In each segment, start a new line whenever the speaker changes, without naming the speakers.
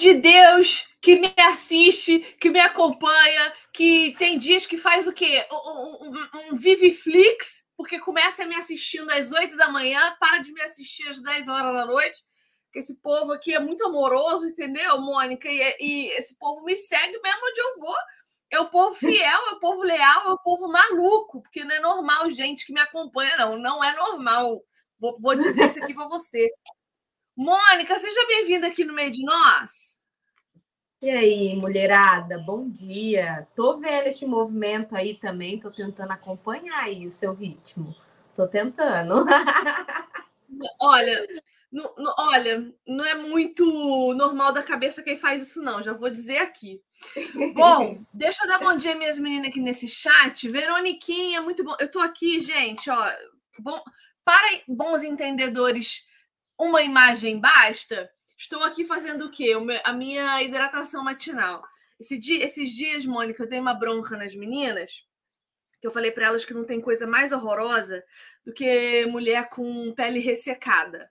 de Deus que me assiste, que me acompanha, que tem dias que faz o quê? Um, um, um Viviflix, porque começa me assistindo às 8 da manhã, para de me assistir às 10 horas da noite. Que esse povo aqui é muito amoroso, entendeu, Mônica? E, e esse povo me segue mesmo onde eu vou. É o povo fiel, é o povo leal, é o povo maluco, porque não é normal gente que me acompanha, não. Não é normal. Vou, vou dizer isso aqui para você. Mônica, seja bem-vinda aqui no meio de nós.
E aí, mulherada, bom dia. Tô vendo esse movimento aí também, tô tentando acompanhar aí o seu ritmo. Tô tentando.
olha, no, olha, não é muito normal da cabeça quem faz isso, não. Já vou dizer aqui. Bom, deixa eu dar bom dia minhas meninas aqui nesse chat. Veroniquinha, muito bom. Eu tô aqui, gente, ó. Bom, para bons entendedores uma imagem basta, estou aqui fazendo o quê? A minha hidratação matinal. Esse dia, esses dias, Mônica, eu dei uma bronca nas meninas, que eu falei para elas que não tem coisa mais horrorosa do que mulher com pele ressecada.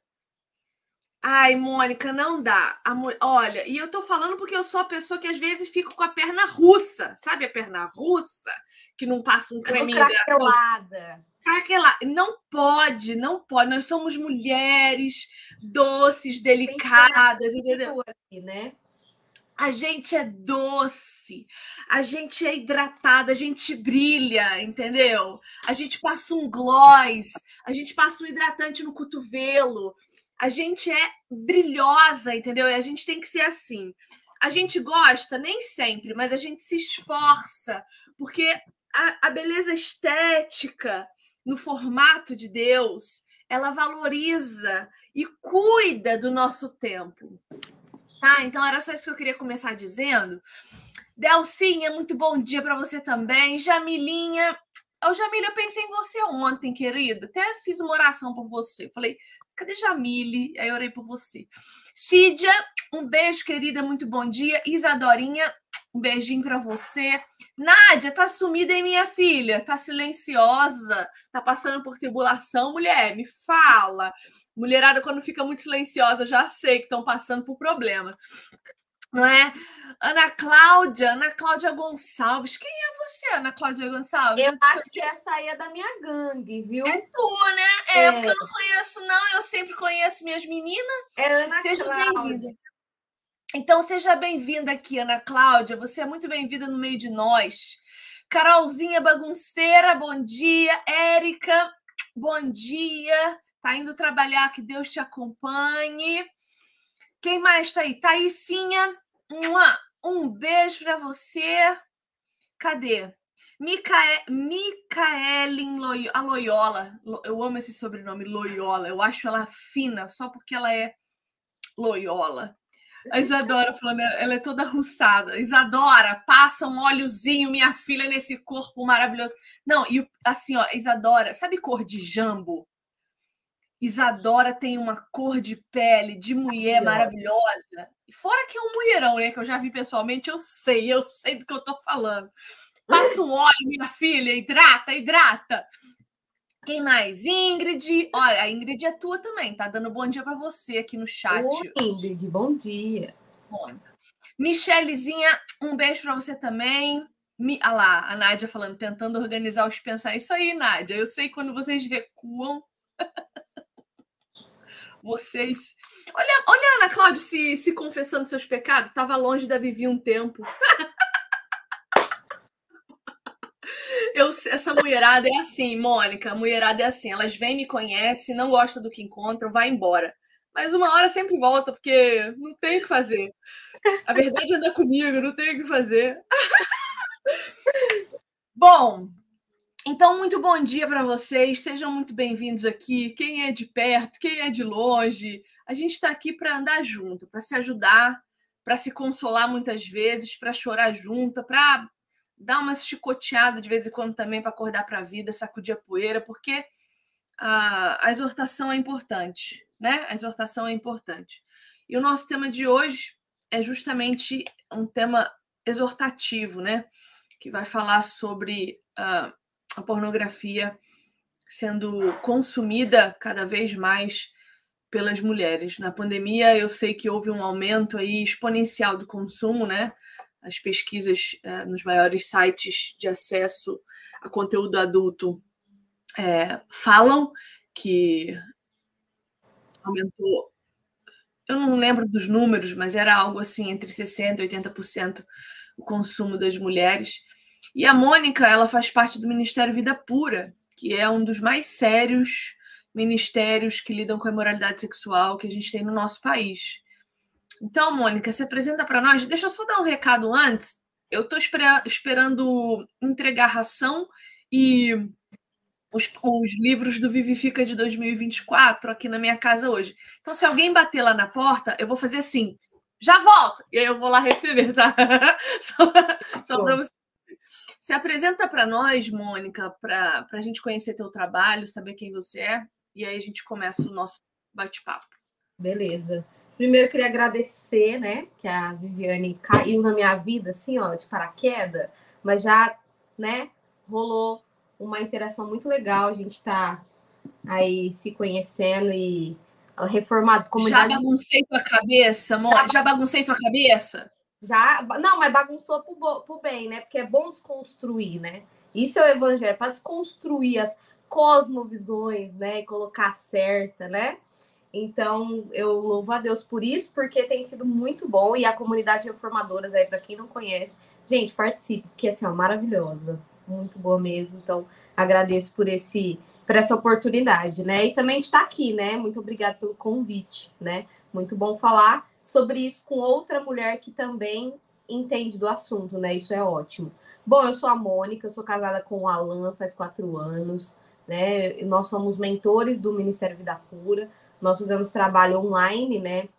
Ai, Mônica, não dá. Olha, e eu tô falando porque eu sou a pessoa que às vezes fico com a perna russa, sabe a perna russa? Que não passa um creme hidratante aquela. Não pode, não pode. Nós somos mulheres doces, delicadas, entendeu? Aqui, né? A gente é doce, a gente é hidratada, a gente brilha, entendeu? A gente passa um gloss, a gente passa um hidratante no cotovelo, a gente é brilhosa, entendeu? E a gente tem que ser assim. A gente gosta, nem sempre, mas a gente se esforça, porque a, a beleza estética no formato de Deus, ela valoriza e cuida do nosso tempo. Tá? Então era só isso que eu queria começar dizendo. Delcinha, muito bom dia para você também. Jamilinha, Ô, Jamile, eu pensei em você ontem, querida. Até fiz uma oração por você. Falei, cadê Jamile? Aí eu orei por você. Cídia, um beijo, querida. Muito bom dia. Isadorinha, um beijinho para você. Nádia, tá sumida em minha filha? Tá silenciosa? Tá passando por tribulação, mulher? Me fala. Mulherada, quando fica muito silenciosa, já sei que estão passando por problema. Não é? Ana Cláudia, Ana Cláudia Gonçalves. Quem é você, Ana Cláudia Gonçalves?
Eu, eu acho que essa aí é da minha gangue, viu?
É tu, né? É, é. porque eu não conheço, não. Eu sempre conheço minhas meninas.
É Ana Seja bem-vinda.
Então, seja bem-vinda aqui, Ana Cláudia. Você é muito bem-vinda no meio de nós. Carolzinha Bagunceira, bom dia. Érica, bom dia. Tá indo trabalhar, que Deus te acompanhe. Quem mais tá aí? Thaisinha, um beijo para você. Cadê? Micael, Micaelin Loyola. Eu amo esse sobrenome, Loyola. Eu acho ela fina, só porque ela é Loyola. A Isadora falando, ela é toda ruçada. Isadora, passa um óleozinho, minha filha, nesse corpo maravilhoso. Não, e assim, ó, Isadora, sabe cor de jambo? Isadora tem uma cor de pele de mulher maravilhosa. Fora que é um mulherão, né? Que eu já vi pessoalmente, eu sei, eu sei do que eu tô falando. Passa um óleo, minha filha, hidrata, hidrata. Quem mais? Ingrid. Olha, a Ingrid é tua também, tá dando bom dia para você aqui no chat.
Oi, Ingrid, bom dia.
Mônica. Michelezinha, um beijo para você também. Mi... Ah lá, a Nádia falando, tentando organizar os pensamentos. Isso aí, Nádia. Eu sei quando vocês recuam. vocês. Olha, olha a Ana Cláudia se, se confessando seus pecados. Estava longe da Vivi um tempo. Eu, essa mulherada é assim, Mônica, a mulherada é assim. Elas vêm, me conhecem, não gostam do que encontram, vai embora. Mas uma hora sempre volta, porque não tem o que fazer. A verdade anda comigo, não tem o que fazer. Bom, então, muito bom dia para vocês. Sejam muito bem-vindos aqui. Quem é de perto, quem é de longe. A gente está aqui para andar junto, para se ajudar, para se consolar muitas vezes, para chorar junto, para dar uma chicoteada de vez em quando também para acordar para a vida, sacudir a poeira, porque a, a exortação é importante, né? A exortação é importante. E o nosso tema de hoje é justamente um tema exortativo, né? Que vai falar sobre uh, a pornografia sendo consumida cada vez mais pelas mulheres. Na pandemia, eu sei que houve um aumento aí exponencial do consumo, né? As pesquisas é, nos maiores sites de acesso a conteúdo adulto é, falam que aumentou. Eu não lembro dos números, mas era algo assim entre 60% e 80% o consumo das mulheres. E a Mônica, ela faz parte do Ministério Vida Pura, que é um dos mais sérios ministérios que lidam com a imoralidade sexual que a gente tem no nosso país. Então, Mônica, se apresenta para nós. Deixa eu só dar um recado antes. Eu estou esperando entregar ração e os, os, livros do Vivifica de 2024 aqui na minha casa hoje. Então, se alguém bater lá na porta, eu vou fazer assim: já volto! E aí eu vou lá receber, tá? só só para você. Se apresenta para nós, Mônica, para a gente conhecer teu trabalho, saber quem você é, e aí a gente começa o nosso bate-papo.
Beleza. Primeiro, eu queria agradecer, né, que a Viviane caiu na minha vida, assim, ó, de paraquedas, mas já, né, rolou uma interação muito legal. A gente está aí se conhecendo e reformado.
Comunidade... Já baguncei tua cabeça, amor? Já, baguncei tua cabeça?
Já, não, mas bagunçou pro, pro bem, né? Porque é bom desconstruir, né? Isso é o evangelho, para desconstruir as cosmovisões, né? E colocar certa, né? Então, eu louvo a Deus por isso, porque tem sido muito bom. E a comunidade reformadoras aí, para quem não conhece, gente, participe, porque assim, é maravilhosa muito boa mesmo. Então, agradeço por esse por essa oportunidade, né? E também estar aqui, né? Muito obrigada pelo convite, né? Muito bom falar sobre isso com outra mulher que também entende do assunto, né? Isso é ótimo. Bom, eu sou a Mônica, eu sou casada com o Alan faz quatro anos, né? Nós somos mentores do Ministério Vida Pura, nós fazemos trabalho online, né?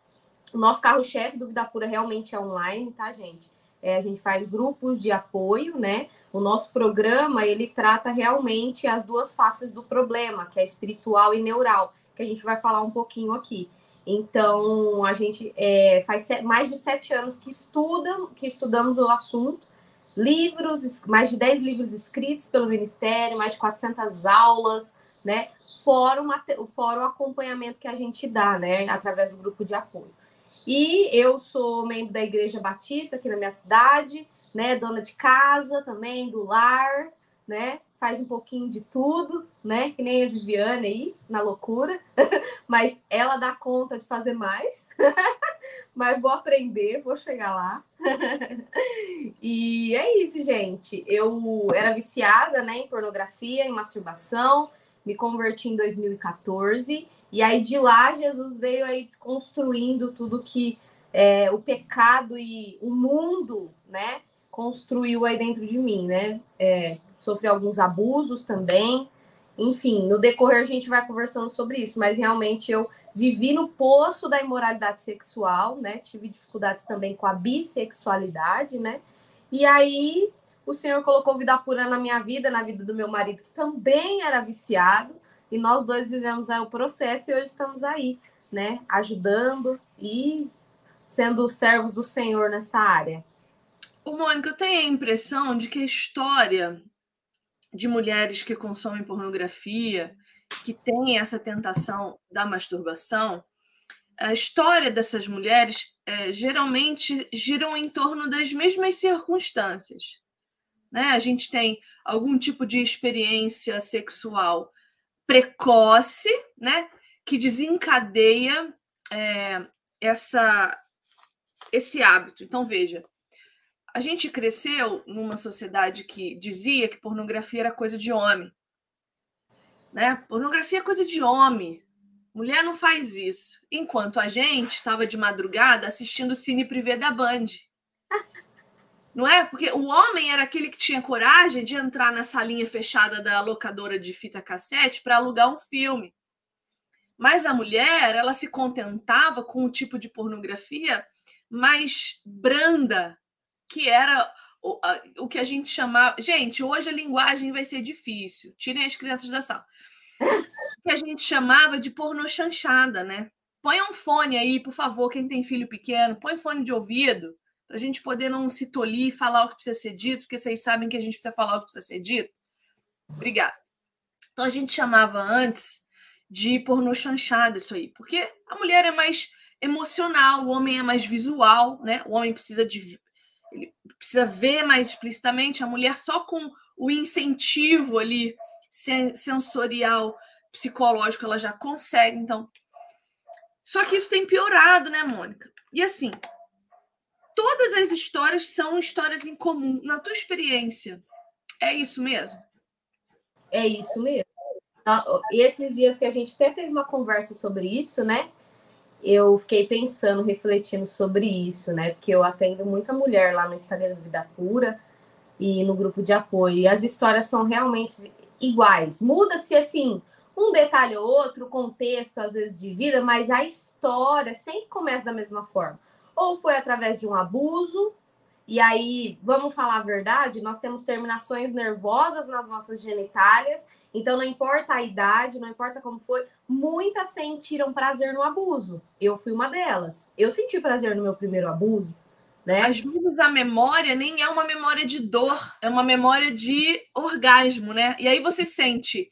O nosso carro-chefe do Vida Pura realmente é online, tá, gente? É, a gente faz grupos de apoio, né? O nosso programa ele trata realmente as duas faces do problema, que é espiritual e neural, que a gente vai falar um pouquinho aqui. Então, a gente é, faz mais de sete anos que estuda, que estudamos o assunto, livros, mais de dez livros escritos pelo Ministério, mais de 400 aulas, né? Fora, uma, fora o acompanhamento que a gente dá, né? Através do grupo de apoio. E eu sou membro da Igreja Batista aqui na minha cidade, né? Dona de casa também, do lar, né? Faz um pouquinho de tudo, né? Que nem a Viviane aí, na loucura. Mas ela dá conta de fazer mais. Mas vou aprender, vou chegar lá. e é isso, gente. Eu era viciada, né, em pornografia, em masturbação. Me converti em 2014 e aí de lá Jesus veio aí desconstruindo tudo que é, o pecado e o mundo, né, construiu aí dentro de mim, né? É, sofri alguns abusos também. Enfim, no decorrer a gente vai conversando sobre isso, mas realmente eu vivi no poço da imoralidade sexual, né? Tive dificuldades também com a bissexualidade, né? E aí o Senhor colocou vida pura na minha vida, na vida do meu marido, que também era viciado. E nós dois vivemos aí o processo e hoje estamos aí, né? Ajudando e sendo servos do Senhor nessa área.
O Mônica, eu tenho a impressão de que a história de mulheres que consomem pornografia, que têm essa tentação da masturbação, a história dessas mulheres é, geralmente giram em torno das mesmas circunstâncias. Né? A gente tem algum tipo de experiência sexual precoce, né, que desencadeia é, essa esse hábito. Então veja, a gente cresceu numa sociedade que dizia que pornografia era coisa de homem, né? Pornografia é coisa de homem. Mulher não faz isso. Enquanto a gente estava de madrugada assistindo o Cine Privé da Band. Não é? Porque o homem era aquele que tinha coragem de entrar na salinha fechada da locadora de fita cassete para alugar um filme. Mas a mulher, ela se contentava com um tipo de pornografia mais branda, que era o, a, o que a gente chamava. Gente, hoje a linguagem vai ser difícil. Tirem as crianças da sala. O que a gente chamava de porno chanchada, né? Põe um fone aí, por favor, quem tem filho pequeno, põe fone de ouvido para a gente poder não se tolir e falar o que precisa ser dito, porque vocês sabem que a gente precisa falar o que precisa ser dito. Obrigada. Então, a gente chamava antes de pornô chanchada isso aí, porque a mulher é mais emocional, o homem é mais visual, né? O homem precisa de ele precisa ver mais explicitamente, a mulher só com o incentivo ali sensorial, psicológico, ela já consegue, então. Só que isso tem piorado, né, Mônica? E assim, todas as histórias são histórias em comum. Na tua experiência, é isso mesmo?
É isso mesmo. Tá, e esses dias que a gente até teve uma conversa sobre isso, né? Eu fiquei pensando, refletindo sobre isso, né? Porque eu atendo muita mulher lá no Instagram do Vida Pura e no grupo de apoio. E as histórias são realmente iguais. Muda-se assim um detalhe ou outro, contexto às vezes de vida, mas a história sempre começa da mesma forma. Ou foi através de um abuso, e aí, vamos falar a verdade, nós temos terminações nervosas nas nossas genitálias, então não importa a idade, não importa como foi, muitas sentiram prazer no abuso. Eu fui uma delas. Eu senti prazer no meu primeiro abuso. Né?
Às vezes a memória nem é uma memória de dor, é uma memória de orgasmo, né? E aí você sente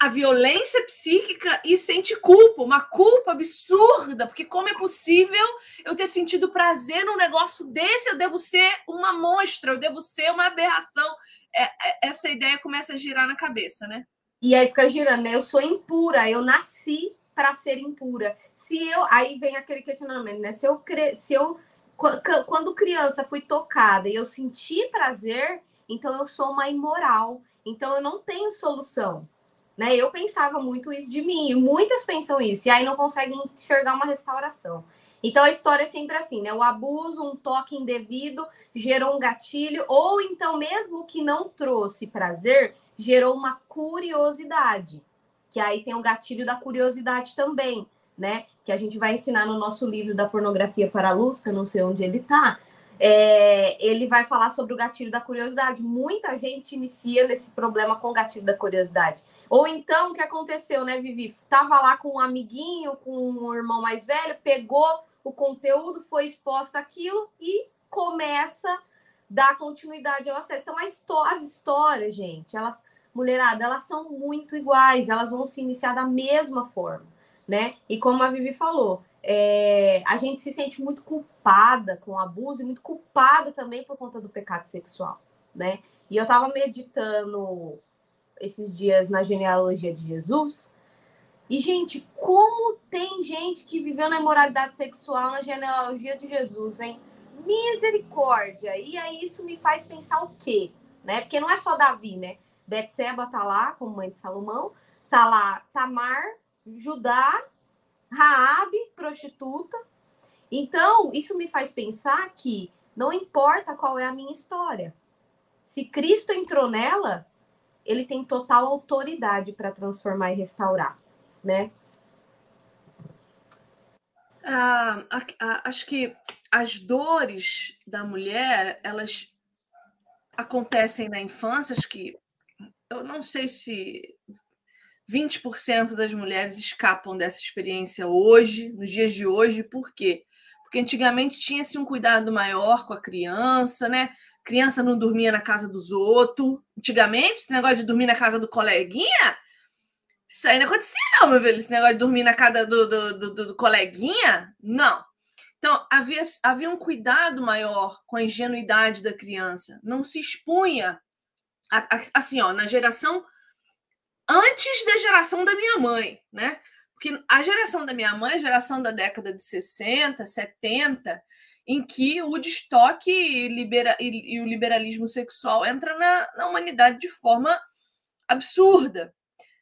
a violência psíquica e sente culpa, uma culpa absurda, porque como é possível eu ter sentido prazer num negócio desse? Eu devo ser uma monstra, eu devo ser uma aberração. É, é, essa ideia começa a girar na cabeça, né?
E aí fica girando, né? Eu sou impura, eu nasci para ser impura. Se eu, aí vem aquele questionamento, né? Se eu, cre... se eu quando criança fui tocada e eu senti prazer, então eu sou uma imoral. Então eu não tenho solução. Né? Eu pensava muito isso de mim, e muitas pensam isso, e aí não conseguem enxergar uma restauração. Então a história é sempre assim, né? O abuso, um toque indevido gerou um gatilho, ou então mesmo que não trouxe prazer gerou uma curiosidade, que aí tem o gatilho da curiosidade também né? Que a gente vai ensinar no nosso livro da pornografia para a luz, que eu não sei onde ele está. É, ele vai falar sobre o gatilho da curiosidade. Muita gente inicia nesse problema com o gatilho da curiosidade. Ou então, o que aconteceu, né, Vivi? Tava lá com um amiguinho, com um irmão mais velho, pegou o conteúdo, foi exposto aquilo e começa dar continuidade ao acesso. Então, as histórias, gente, elas, mulherada, elas são muito iguais, elas vão se iniciar da mesma forma né? E como a Vivi falou, é, a gente se sente muito culpada com o abuso e muito culpada também por conta do pecado sexual, né? E eu estava meditando esses dias na genealogia de Jesus. E, gente, como tem gente que viveu na imoralidade sexual na genealogia de Jesus, hein? Misericórdia! E aí isso me faz pensar o quê? Né? Porque não é só Davi, né? Betseba tá lá, como mãe de Salomão, tá lá Tamar, Judá, Raabe, prostituta. Então, isso me faz pensar que não importa qual é a minha história. Se Cristo entrou nela, ele tem total autoridade para transformar e restaurar, né?
Ah, acho que as dores da mulher, elas acontecem na infância, acho que eu não sei se 20% das mulheres escapam dessa experiência hoje, nos dias de hoje, por quê? Porque antigamente tinha-se um cuidado maior com a criança, né? Criança não dormia na casa dos outros. Antigamente, esse negócio de dormir na casa do coleguinha, isso aí não acontecia, não, meu velho. Esse negócio de dormir na casa do, do, do, do coleguinha, não. Então, havia, havia um cuidado maior com a ingenuidade da criança. Não se expunha. Assim, ó, na geração antes da geração da minha mãe, né? Porque a geração da minha mãe é a geração da década de 60, 70, em que o destoque e, libera, e, e o liberalismo sexual entra na, na humanidade de forma absurda.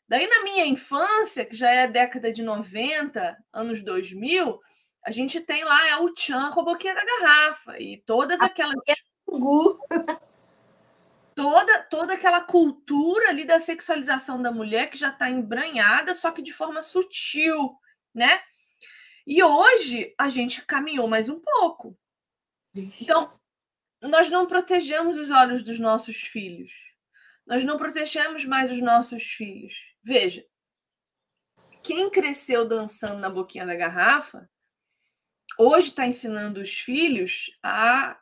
Daí, na minha infância, que já é a década de 90, anos 2000, a gente tem lá é o Chan com a boquinha da garrafa e todas aquelas toda, toda aquela cultura ali da sexualização da mulher que já está embranhada, só que de forma sutil, né? E hoje a gente caminhou mais um pouco. Então, nós não protegemos os olhos dos nossos filhos. Nós não protegemos mais os nossos filhos. Veja, quem cresceu dançando na boquinha da garrafa, hoje está ensinando os filhos a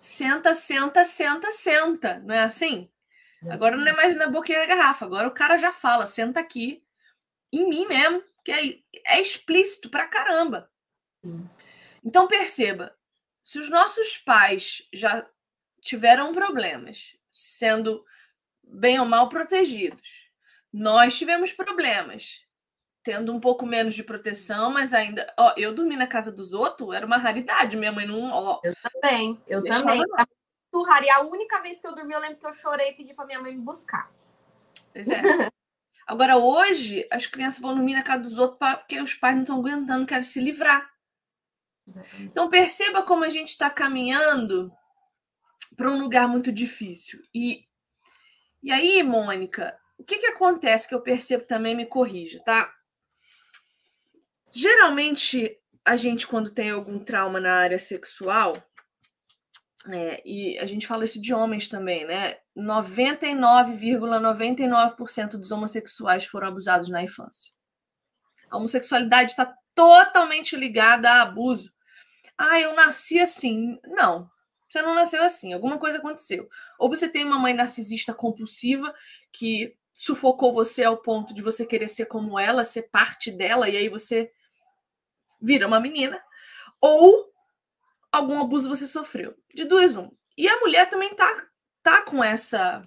senta, senta, senta, senta. Não é assim? Agora não é mais na boquinha da garrafa. Agora o cara já fala, senta aqui em mim mesmo, que é, é explícito pra caramba. Então perceba, se os nossos pais já tiveram problemas, sendo bem ou mal protegidos, nós tivemos problemas, tendo um pouco menos de proteção, mas ainda. Ó, eu dormi na casa dos outros, era uma raridade. Minha mãe não. Ó,
eu também, eu também. Turraria. A única vez que eu dormi, eu lembro que eu chorei e pedi para minha mãe me buscar.
Pois é. Agora, hoje, as crianças vão dormir na casa dos outros porque os pais não estão aguentando, querem se livrar. Então, perceba como a gente está caminhando para um lugar muito difícil. E, e aí, Mônica, o que, que acontece que eu percebo também, me corrija, tá? Geralmente, a gente, quando tem algum trauma na área sexual, é, e a gente fala isso de homens também, né? 99,99% ,99 dos homossexuais foram abusados na infância. A homossexualidade está totalmente ligada a abuso. Ah, eu nasci assim. Não, você não nasceu assim. Alguma coisa aconteceu. Ou você tem uma mãe narcisista compulsiva que sufocou você ao ponto de você querer ser como ela, ser parte dela, e aí você vira uma menina. Ou algum abuso você sofreu. De duas, um. E a mulher também tá, tá com essa.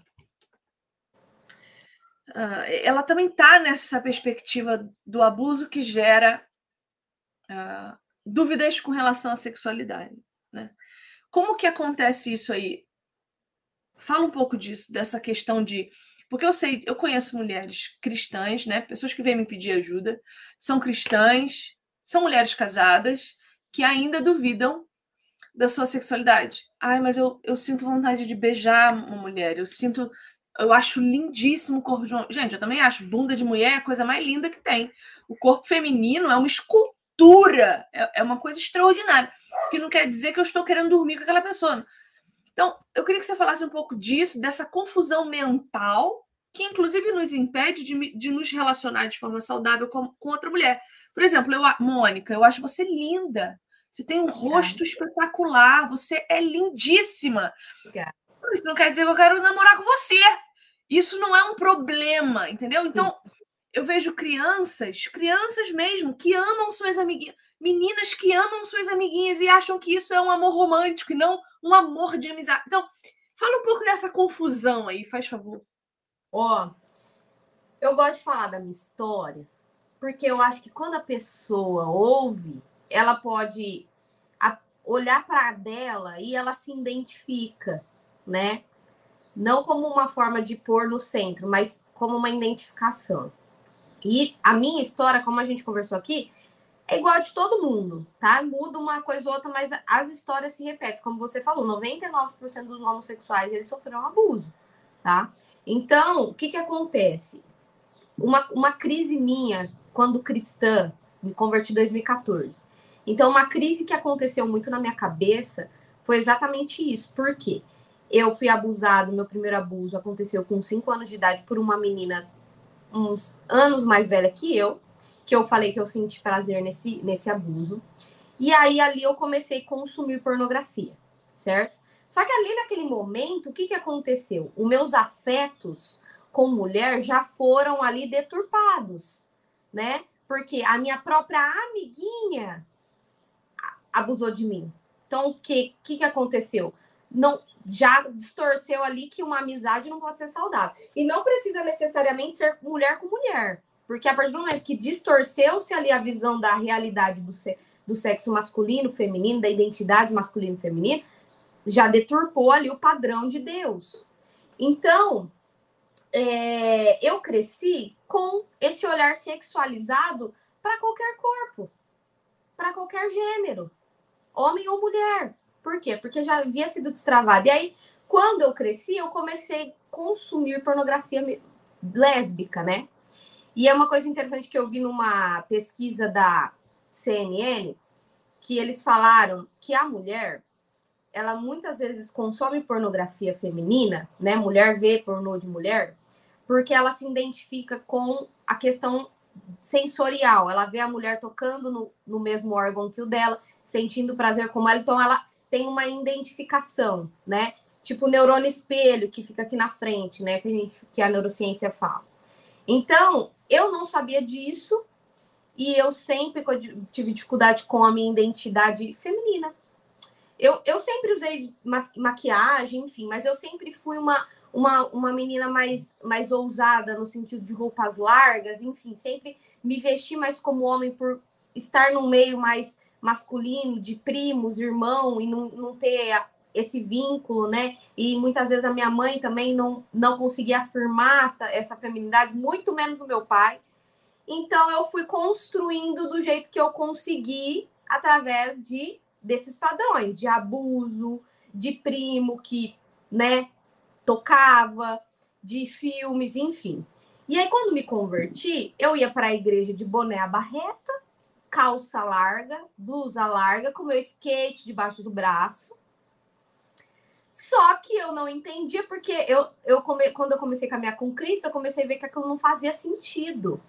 Uh, ela também tá nessa perspectiva do abuso que gera uh, dúvidas com relação à sexualidade. Né? Como que acontece isso aí? Fala um pouco disso, dessa questão de. Porque eu sei, eu conheço mulheres cristãs, né? Pessoas que vêm me pedir ajuda, são cristãs, são mulheres casadas que ainda duvidam da sua sexualidade. Ai, mas eu, eu sinto vontade de beijar uma mulher. Eu sinto. Eu acho lindíssimo o corpo de uma. Gente, eu também acho. Bunda de mulher é a coisa mais linda que tem. O corpo feminino é uma escultura. É, é uma coisa extraordinária. Que não quer dizer que eu estou querendo dormir com aquela pessoa. Então, eu queria que você falasse um pouco disso, dessa confusão mental, que inclusive nos impede de, de nos relacionar de forma saudável com, com outra mulher. Por exemplo, eu, Mônica, eu acho você linda. Você tem um rosto espetacular, você é lindíssima. Obrigada. Isso não quer dizer que eu quero namorar com você. Isso não é um problema, entendeu? Então, eu vejo crianças, crianças mesmo, que amam suas amiguinhas, meninas que amam suas amiguinhas e acham que isso é um amor romântico e não um amor de amizade. Então, fala um pouco dessa confusão aí, faz favor.
Ó, eu gosto de falar da minha história, porque eu acho que quando a pessoa ouve, ela pode olhar para dela e ela se identifica, né? Não como uma forma de pôr no centro, mas como uma identificação. E a minha história, como a gente conversou aqui, é igual a de todo mundo, tá? Muda uma coisa ou outra, mas as histórias se repetem. Como você falou, 99% dos homossexuais eles sofreram abuso, tá? Então, o que que acontece? Uma, uma crise minha, quando cristã, me converti em 2014. Então, uma crise que aconteceu muito na minha cabeça foi exatamente isso. Por quê? Eu fui abusado, meu primeiro abuso aconteceu com 5 anos de idade por uma menina uns anos mais velha que eu, que eu falei que eu senti prazer nesse, nesse abuso. E aí ali eu comecei a consumir pornografia, certo? Só que ali naquele momento, o que, que aconteceu? Os meus afetos com mulher já foram ali deturpados, né? Porque a minha própria amiguinha abusou de mim. Então, o que, que, que aconteceu? Não, já distorceu ali que uma amizade não pode ser saudável. E não precisa necessariamente ser mulher com mulher. Porque a partir do momento que distorceu-se ali a visão da realidade do, se, do sexo masculino, feminino, da identidade masculino feminino, já deturpou ali o padrão de Deus. Então, é, eu cresci com esse olhar sexualizado para qualquer corpo, para qualquer gênero homem ou mulher. Por quê? Porque já havia sido destravado. E aí, quando eu cresci, eu comecei a consumir pornografia lésbica, né? E é uma coisa interessante que eu vi numa pesquisa da CNN, que eles falaram que a mulher, ela muitas vezes consome pornografia feminina, né? Mulher vê pornô de mulher, porque ela se identifica com a questão sensorial. Ela vê a mulher tocando no, no mesmo órgão que o dela, sentindo prazer como ela, então ela tem uma identificação, né? Tipo o neurônio espelho que fica aqui na frente, né? Que a, gente, que a neurociência fala. Então, eu não sabia disso e eu sempre tive dificuldade com a minha identidade feminina. Eu, eu sempre usei maquiagem, enfim, mas eu sempre fui uma, uma, uma menina mais, mais ousada no sentido de roupas largas, enfim, sempre me vesti mais como homem por estar num meio mais masculino, de primos, irmão, e não, não ter esse vínculo, né? E muitas vezes a minha mãe também não, não conseguia afirmar essa, essa feminidade, muito menos o meu pai. Então eu fui construindo do jeito que eu consegui através de desses padrões de abuso, de primo que, né, tocava, de filmes, enfim. E aí quando me converti, eu ia para a igreja de boné à barreta, calça larga, blusa larga, com meu skate debaixo do braço. Só que eu não entendia porque eu, eu come, quando eu comecei a caminhar com Cristo, eu comecei a ver que aquilo não fazia sentido.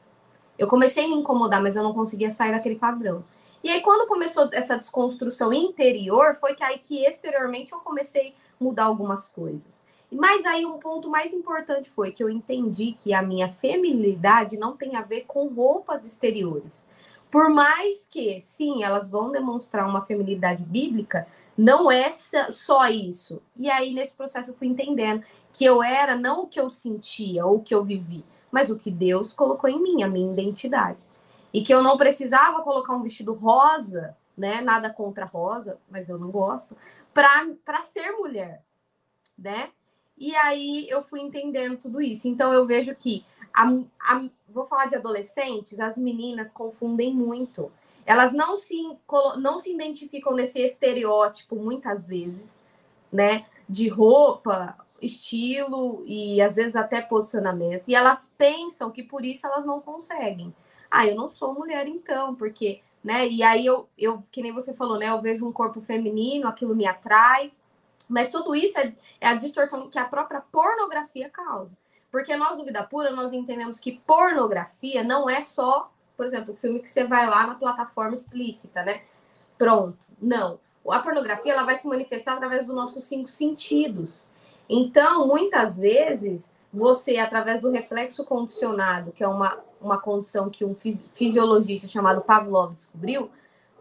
Eu comecei a me incomodar, mas eu não conseguia sair daquele padrão. E aí, quando começou essa desconstrução interior, foi que aí que exteriormente eu comecei a mudar algumas coisas. Mas aí um ponto mais importante foi que eu entendi que a minha feminilidade não tem a ver com roupas exteriores. Por mais que, sim, elas vão demonstrar uma feminilidade bíblica, não é só isso. E aí, nesse processo, eu fui entendendo que eu era não o que eu sentia ou o que eu vivi, mas o que Deus colocou em mim, a minha identidade. E que eu não precisava colocar um vestido rosa, né? Nada contra rosa, mas eu não gosto, para ser mulher, né? E aí eu fui entendendo tudo isso. Então eu vejo que a, a, vou falar de adolescentes, as meninas confundem muito. Elas não se, não se identificam nesse estereótipo muitas vezes, né? De roupa estilo e às vezes até posicionamento. E elas pensam que por isso elas não conseguem. Ah, eu não sou mulher então, porque, né? E aí eu, eu que nem você falou, né? Eu vejo um corpo feminino, aquilo me atrai. Mas tudo isso é, é a distorção que a própria pornografia causa. Porque nós, dúvida pura, nós entendemos que pornografia não é só, por exemplo, o filme que você vai lá na plataforma explícita, né? Pronto. Não. A pornografia ela vai se manifestar através dos nossos cinco sentidos. Então, muitas vezes, você, através do reflexo condicionado, que é uma, uma condição que um fisiologista chamado Pavlov descobriu,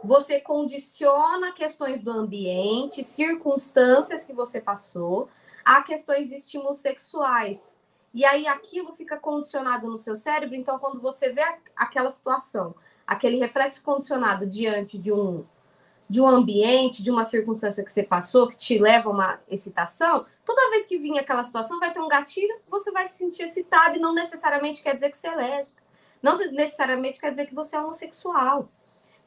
você condiciona questões do ambiente, circunstâncias que você passou, a questões de estímulos sexuais. E aí aquilo fica condicionado no seu cérebro, então quando você vê aquela situação, aquele reflexo condicionado diante de um de um ambiente, de uma circunstância que você passou, que te leva a uma excitação, toda vez que vir aquela situação, vai ter um gatilho, você vai se sentir excitado e não necessariamente quer dizer que você é lésbica. Não necessariamente quer dizer que você é homossexual.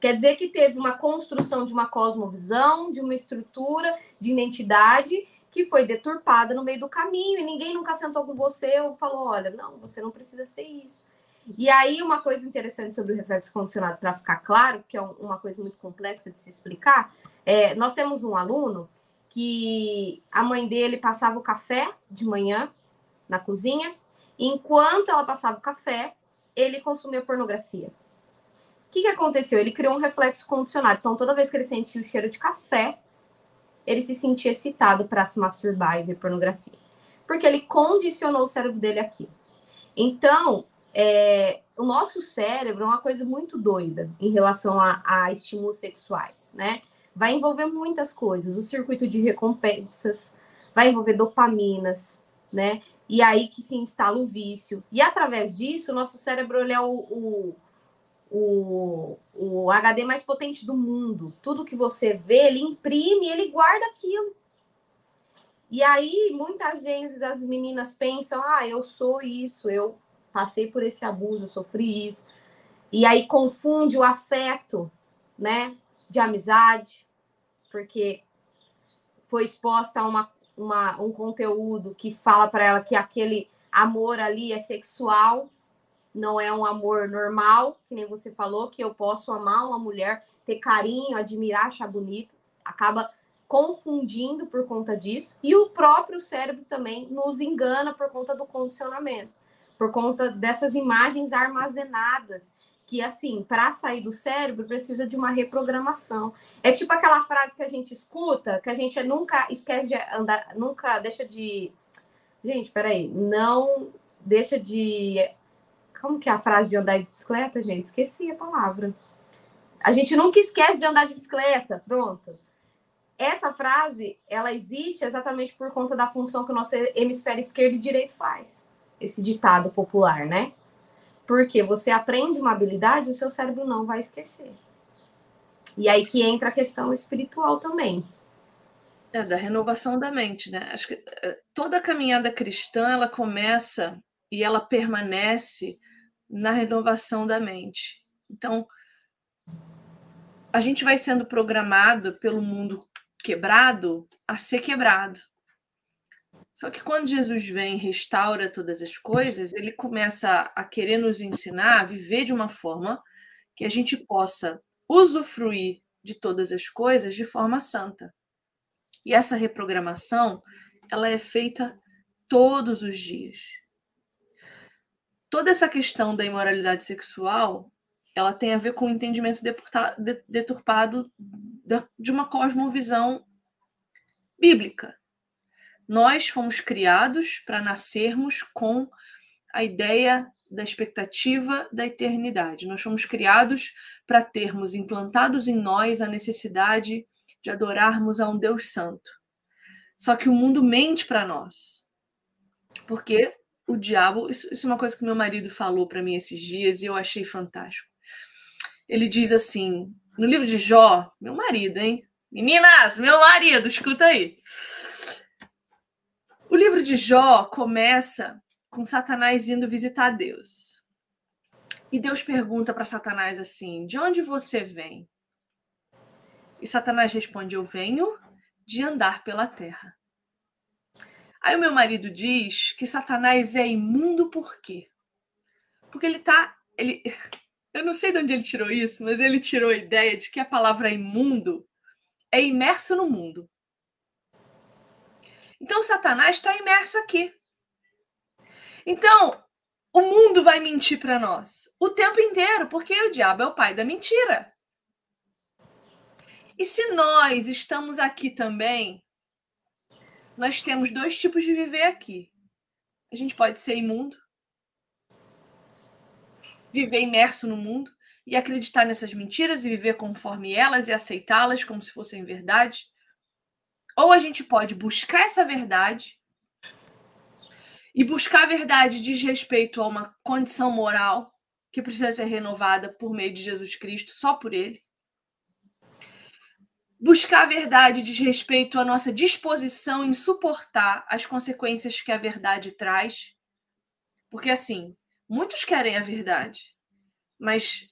Quer dizer que teve uma construção de uma cosmovisão, de uma estrutura de identidade que foi deturpada no meio do caminho e ninguém nunca sentou com você ou falou: olha, não, você não precisa ser isso. E aí, uma coisa interessante sobre o reflexo condicionado, para ficar claro, que é uma coisa muito complexa de se explicar, é, nós temos um aluno que a mãe dele passava o café de manhã na cozinha, enquanto ela passava o café, ele consumia pornografia. O que, que aconteceu? Ele criou um reflexo condicionado. Então, toda vez que ele sentia o cheiro de café, ele se sentia excitado para se masturbar e ver pornografia. Porque ele condicionou o cérebro dele aqui. Então, é, o nosso cérebro é uma coisa muito doida em relação a, a estímulos sexuais, né? Vai envolver muitas coisas, o circuito de recompensas, vai envolver dopaminas, né? E aí que se instala o vício. E através disso, o nosso cérebro ele é o, o, o, o HD mais potente do mundo. Tudo que você vê, ele imprime, ele guarda aquilo. E aí, muitas vezes as meninas pensam: ah, eu sou isso, eu passei por esse abuso, eu sofri isso. E aí confunde o afeto, né, de amizade, porque foi exposta a uma, uma, um conteúdo que fala para ela que aquele amor ali é sexual, não é um amor normal, que nem você falou, que eu posso amar uma mulher, ter carinho, admirar, achar bonito, acaba confundindo por conta disso, e o próprio cérebro também nos engana por conta do condicionamento. Por conta dessas imagens armazenadas que assim, para sair do cérebro precisa de uma reprogramação. É tipo aquela frase que a gente escuta, que a gente nunca esquece de andar, nunca deixa de Gente, peraí, não deixa de como que é a frase de andar de bicicleta, gente? Esqueci a palavra. A gente nunca esquece de andar de bicicleta. Pronto. Essa frase, ela existe exatamente por conta da função que o nosso hemisfério esquerdo e direito faz. Esse ditado popular, né? Porque você aprende uma habilidade, o seu cérebro não vai esquecer. E aí que entra a questão espiritual também.
É, da renovação da mente, né? Acho que eh, toda caminhada cristã, ela começa e ela permanece na renovação da mente. Então, a gente vai sendo programado pelo mundo quebrado a ser quebrado. Só que quando Jesus vem e restaura todas as coisas, ele começa a querer nos ensinar a viver de uma forma que a gente possa usufruir de todas as coisas de forma santa. E essa reprogramação, ela é feita todos os dias. Toda essa questão da imoralidade sexual, ela tem a ver com o entendimento deturpado de uma cosmovisão bíblica. Nós fomos criados para nascermos com a ideia da expectativa da eternidade. Nós fomos criados para termos implantados em nós a necessidade de adorarmos a um Deus santo. Só que o mundo mente para nós. Porque o diabo, isso, isso, é uma coisa que meu marido falou para mim esses dias e eu achei fantástico. Ele diz assim, no livro de Jó, meu marido, hein? Meninas, meu marido, escuta aí. O livro de Jó começa com Satanás indo visitar Deus. E Deus pergunta para Satanás assim: De onde você vem? E Satanás responde: Eu venho de andar pela terra. Aí o meu marido diz que Satanás é imundo por quê? Porque ele tá. Ele, eu não sei de onde ele tirou isso, mas ele tirou a ideia de que a palavra imundo é imerso no mundo. Então Satanás está imerso aqui. Então, o mundo vai mentir para nós o tempo inteiro, porque o diabo é o pai da mentira. E se nós estamos aqui também, nós temos dois tipos de viver aqui. A gente pode ser imundo, viver imerso no mundo e acreditar nessas mentiras e viver conforme elas e aceitá-las como se fossem verdade. Ou a gente pode buscar essa verdade e buscar a verdade diz respeito a uma condição moral que precisa ser renovada por meio de Jesus Cristo, só por ele. Buscar a verdade diz respeito à nossa disposição em suportar as consequências que a verdade traz. Porque, assim, muitos querem a verdade, mas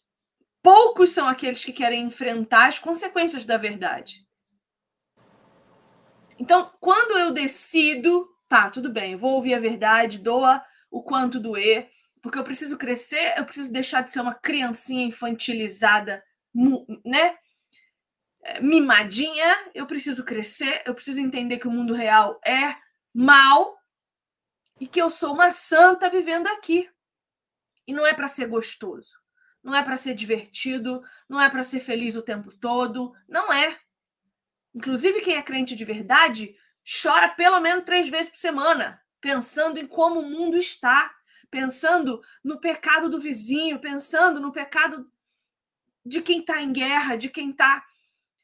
poucos são aqueles que querem enfrentar as consequências da verdade. Então, quando eu decido, tá, tudo bem, vou ouvir a verdade, doa o quanto doer, porque eu preciso crescer, eu preciso deixar de ser uma criancinha infantilizada, né? Mimadinha, eu preciso crescer, eu preciso entender que o mundo real é mal e que eu sou uma santa vivendo aqui. E não é para ser gostoso, não é para ser divertido, não é para ser feliz o tempo todo, não é. Inclusive, quem é crente de verdade chora pelo menos três vezes por semana, pensando em como o mundo está, pensando no pecado do vizinho, pensando no pecado de quem está em guerra, de quem está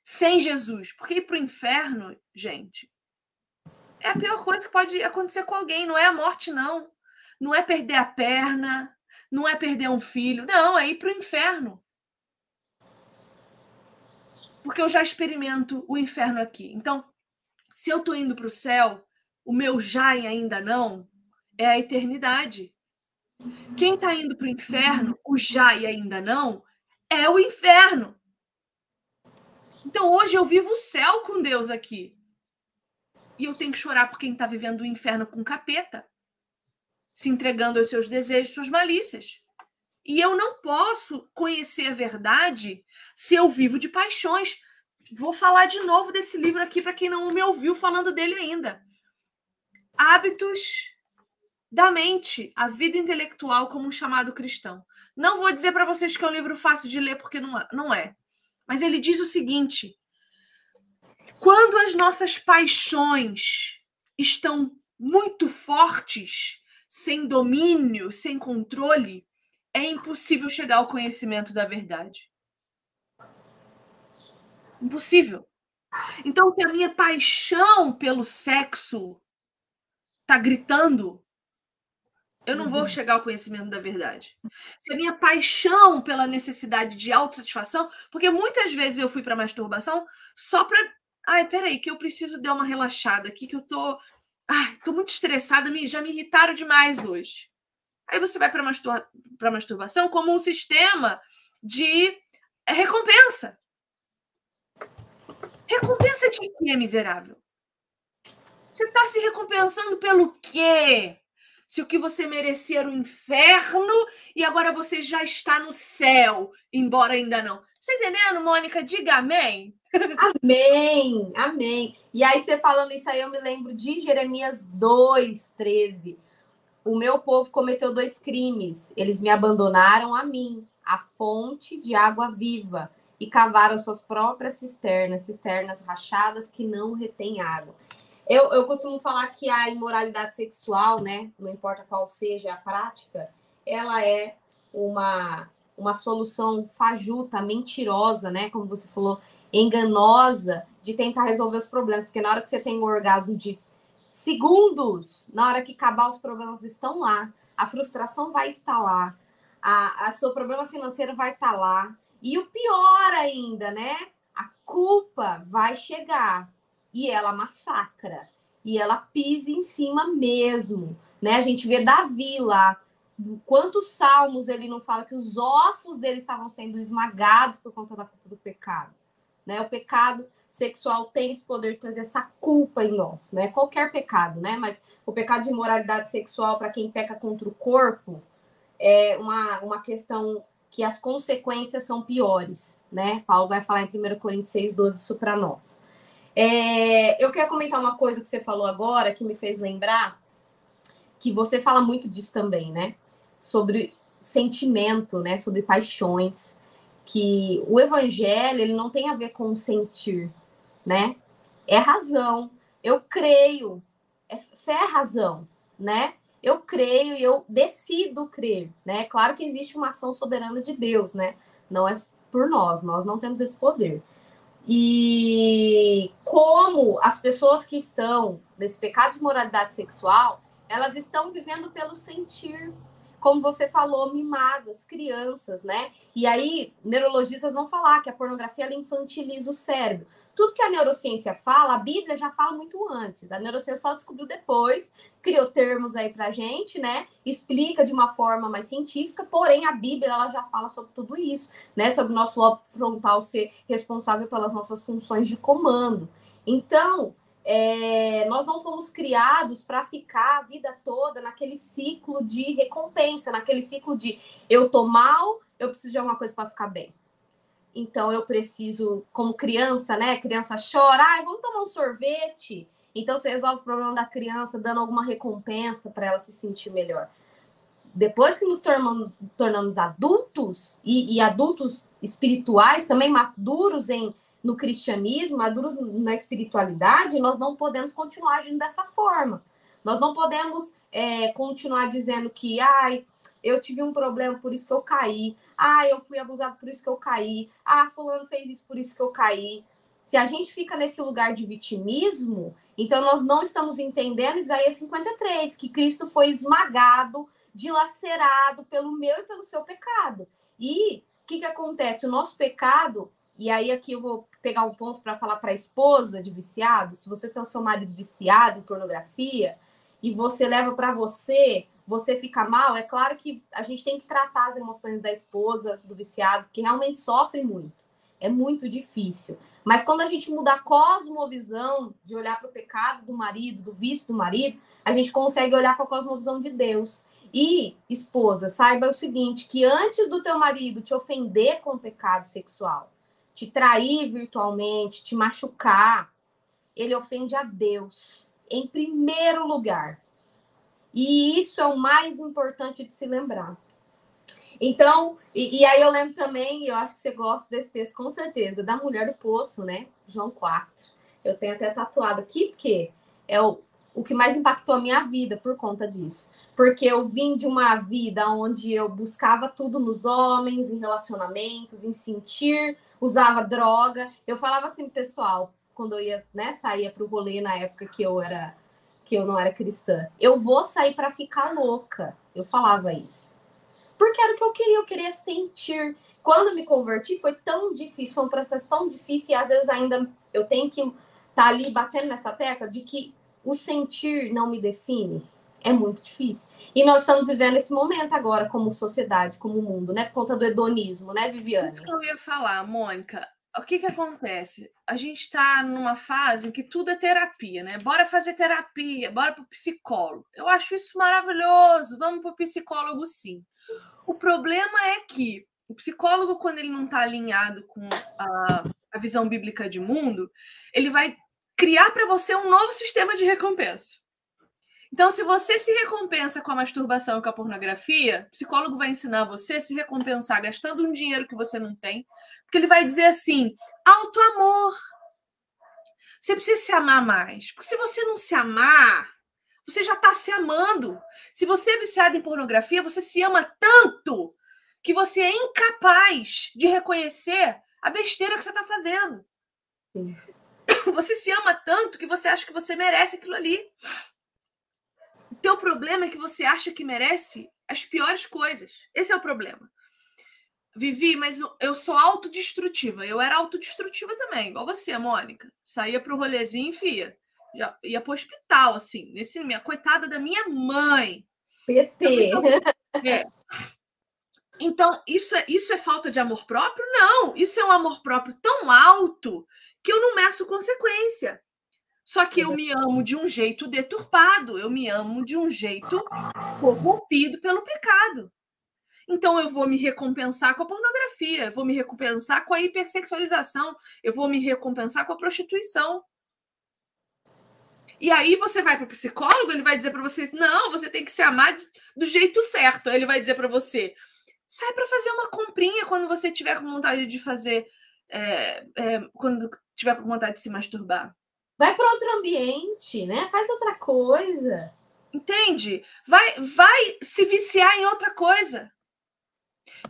sem Jesus. Porque ir para o inferno, gente, é a pior coisa que pode acontecer com alguém. Não é a morte, não. Não é perder a perna, não é perder um filho. Não, é ir para o inferno. Porque eu já experimento o inferno aqui. Então, se eu estou indo para o céu, o meu já e ainda não é a eternidade. Quem está indo para o inferno, o já e ainda não, é o inferno. Então hoje eu vivo o céu com Deus aqui. E eu tenho que chorar por quem está vivendo o inferno com capeta, se entregando aos seus desejos, suas malícias. E eu não posso conhecer a verdade se eu vivo de paixões. Vou falar de novo desse livro aqui para quem não me ouviu falando dele ainda. Hábitos da mente, a vida intelectual como um chamado cristão. Não vou dizer para vocês que é um livro fácil de ler, porque não é. Não é. Mas ele diz o seguinte: quando as nossas paixões estão muito fortes, sem domínio, sem controle, é impossível chegar ao conhecimento da verdade. Impossível. Então, se a minha paixão pelo sexo tá gritando, eu não uhum. vou chegar ao conhecimento da verdade. Se a minha paixão pela necessidade de autossatisfação, porque muitas vezes eu fui para masturbação só para, ai, peraí, que eu preciso dar uma relaxada aqui que eu tô, ai, tô muito estressada, me, já me irritaram demais hoje. Aí você vai para mastur masturbação como um sistema de recompensa. Recompensa de quê, miserável? Você está se recompensando pelo quê? Se o que você merecia era o inferno e agora você já está no céu, embora ainda não. Você está entendendo, Mônica? Diga amém.
Amém, amém. E aí, você falando isso aí, eu me lembro de Jeremias 2,13. O meu povo cometeu dois crimes. Eles me abandonaram a mim, a fonte de água viva e cavaram suas próprias cisternas, cisternas rachadas que não retêm água. Eu, eu costumo falar que a imoralidade sexual, né, não importa qual seja a prática, ela é uma, uma solução fajuta, mentirosa, né, como você falou, enganosa de tentar resolver os problemas, porque na hora que você tem um orgasmo de segundos, na hora que acabar os problemas estão lá, a frustração vai estar lá, a, a seu problema financeiro vai estar lá, e o pior ainda, né? A culpa vai chegar e ela massacra. E ela pisa em cima mesmo, né? A gente vê Davi lá, quantos salmos ele não fala que os ossos dele estavam sendo esmagados por conta da culpa do pecado, né? O pecado sexual tem esse poder de trazer essa culpa em nós, né? Qualquer pecado, né? Mas o pecado de imoralidade sexual para quem peca contra o corpo é uma, uma questão que as consequências são piores, né? Paulo vai falar em 1 Coríntios 6, 12 isso para nós. É, eu quero comentar uma coisa que você falou agora que me fez lembrar que você fala muito disso também, né? Sobre sentimento, né? Sobre paixões, que o evangelho ele não tem a ver com sentir, né? É razão. Eu creio. É fé é razão, né? eu creio e eu decido crer, né? Claro que existe uma ação soberana de Deus, né? Não é por nós, nós não temos esse poder. E como as pessoas que estão nesse pecado de moralidade sexual, elas estão vivendo pelo sentir, como você falou, mimadas, crianças, né? E aí, neurologistas vão falar que a pornografia ela infantiliza o cérebro. Tudo que a neurociência fala, a Bíblia já fala muito antes. A neurociência só descobriu depois, criou termos aí pra gente, né? Explica de uma forma mais científica, porém a Bíblia ela já fala sobre tudo isso, né? Sobre o nosso lobo frontal ser responsável pelas nossas funções de comando. Então, é, nós não fomos criados para ficar a vida toda naquele ciclo de recompensa, naquele ciclo de eu tô mal, eu preciso de alguma coisa para ficar bem. Então eu preciso, como criança, né? criança chora, ah, vamos tomar um sorvete. Então você resolve o problema da criança dando alguma recompensa para ela se sentir melhor. Depois que nos tornamos, tornamos adultos e, e, adultos espirituais, também maduros em, no cristianismo, maduros na espiritualidade, nós não podemos continuar agindo dessa forma. Nós não podemos é, continuar dizendo que, ai, eu tive um problema, por isso que eu caí. Ah, eu fui abusado, por isso que eu caí. Ah, fulano fez isso, por isso que eu caí. Se a gente fica nesse lugar de vitimismo, então nós não estamos entendendo Isaías 53, que Cristo foi esmagado, dilacerado pelo meu e pelo seu pecado. E o que, que acontece? O nosso pecado, e aí aqui eu vou pegar um ponto para falar para a esposa de viciado, se você tem o seu marido viciado em pornografia e você leva para você você fica mal, é claro que a gente tem que tratar as emoções da esposa, do viciado, que realmente sofre muito. É muito difícil. Mas quando a gente muda a cosmovisão de olhar para o pecado do marido, do vício do marido, a gente consegue olhar com a cosmovisão de Deus. E, esposa, saiba o seguinte, que antes do teu marido te ofender com o pecado sexual, te trair virtualmente, te machucar, ele ofende a Deus em primeiro lugar. E isso é o mais importante de se lembrar. Então, e, e, aí eu lembro também, eu acho que você gosta desse texto com certeza, da mulher do poço, né? João 4. Eu tenho até tatuado aqui, porque é o, o que mais impactou a minha vida por conta disso. Porque eu vim de uma vida onde eu buscava tudo nos homens, em relacionamentos, em sentir, usava droga. Eu falava assim, pessoal, quando eu ia, né, saía para o rolê na época que eu era que eu não era cristã. Eu vou sair para ficar louca. Eu falava isso. Porque era o que eu queria, eu queria sentir. Quando me converti foi tão difícil, foi um processo tão difícil e às vezes ainda eu tenho que estar tá ali batendo nessa tecla de que o sentir não me define, é muito difícil. E nós estamos vivendo esse momento agora, como sociedade, como mundo, né? Por conta do hedonismo, né, Viviane?
Isso que eu ia falar, Mônica. O que, que acontece? A gente está numa fase em que tudo é terapia, né? Bora fazer terapia, bora para o psicólogo. Eu acho isso maravilhoso. Vamos para o psicólogo, sim. O problema é que o psicólogo, quando ele não está alinhado com a, a visão bíblica de mundo, ele vai criar para você um novo sistema de recompensa. Então, se você se recompensa com a masturbação e com a pornografia, o psicólogo vai ensinar você a se recompensar gastando um dinheiro que você não tem, porque ele vai dizer assim: alto amor. Você precisa se amar mais. Porque se você não se amar, você já está se amando. Se você é viciado em pornografia, você se ama tanto que você é incapaz de reconhecer a besteira que você está fazendo. Sim. Você se ama tanto que você acha que você merece aquilo ali. O teu problema é que você acha que merece as piores coisas. Esse é o problema. Vivi, mas eu sou autodestrutiva. Eu era autodestrutiva também, igual você, Mônica. Saía pro rolezinho, fia. Já ia pro hospital, assim. Nesse, minha coitada da minha mãe.
PT.
É. Então, isso é, isso é falta de amor próprio? Não. Isso é um amor próprio tão alto que eu não meço consequência. Só que eu me amo de um jeito deturpado, eu me amo de um jeito corrompido pelo pecado. Então eu vou me recompensar com a pornografia, eu vou me recompensar com a hipersexualização, eu vou me recompensar com a prostituição. E aí você vai para o psicólogo, ele vai dizer para você: "Não, você tem que se amar do jeito certo". Aí ele vai dizer para você: "Sai para fazer uma comprinha quando você tiver com vontade de fazer é, é, quando tiver com vontade de se masturbar.
Vai para outro ambiente, né? Faz outra coisa.
Entende? Vai, vai se viciar em outra coisa.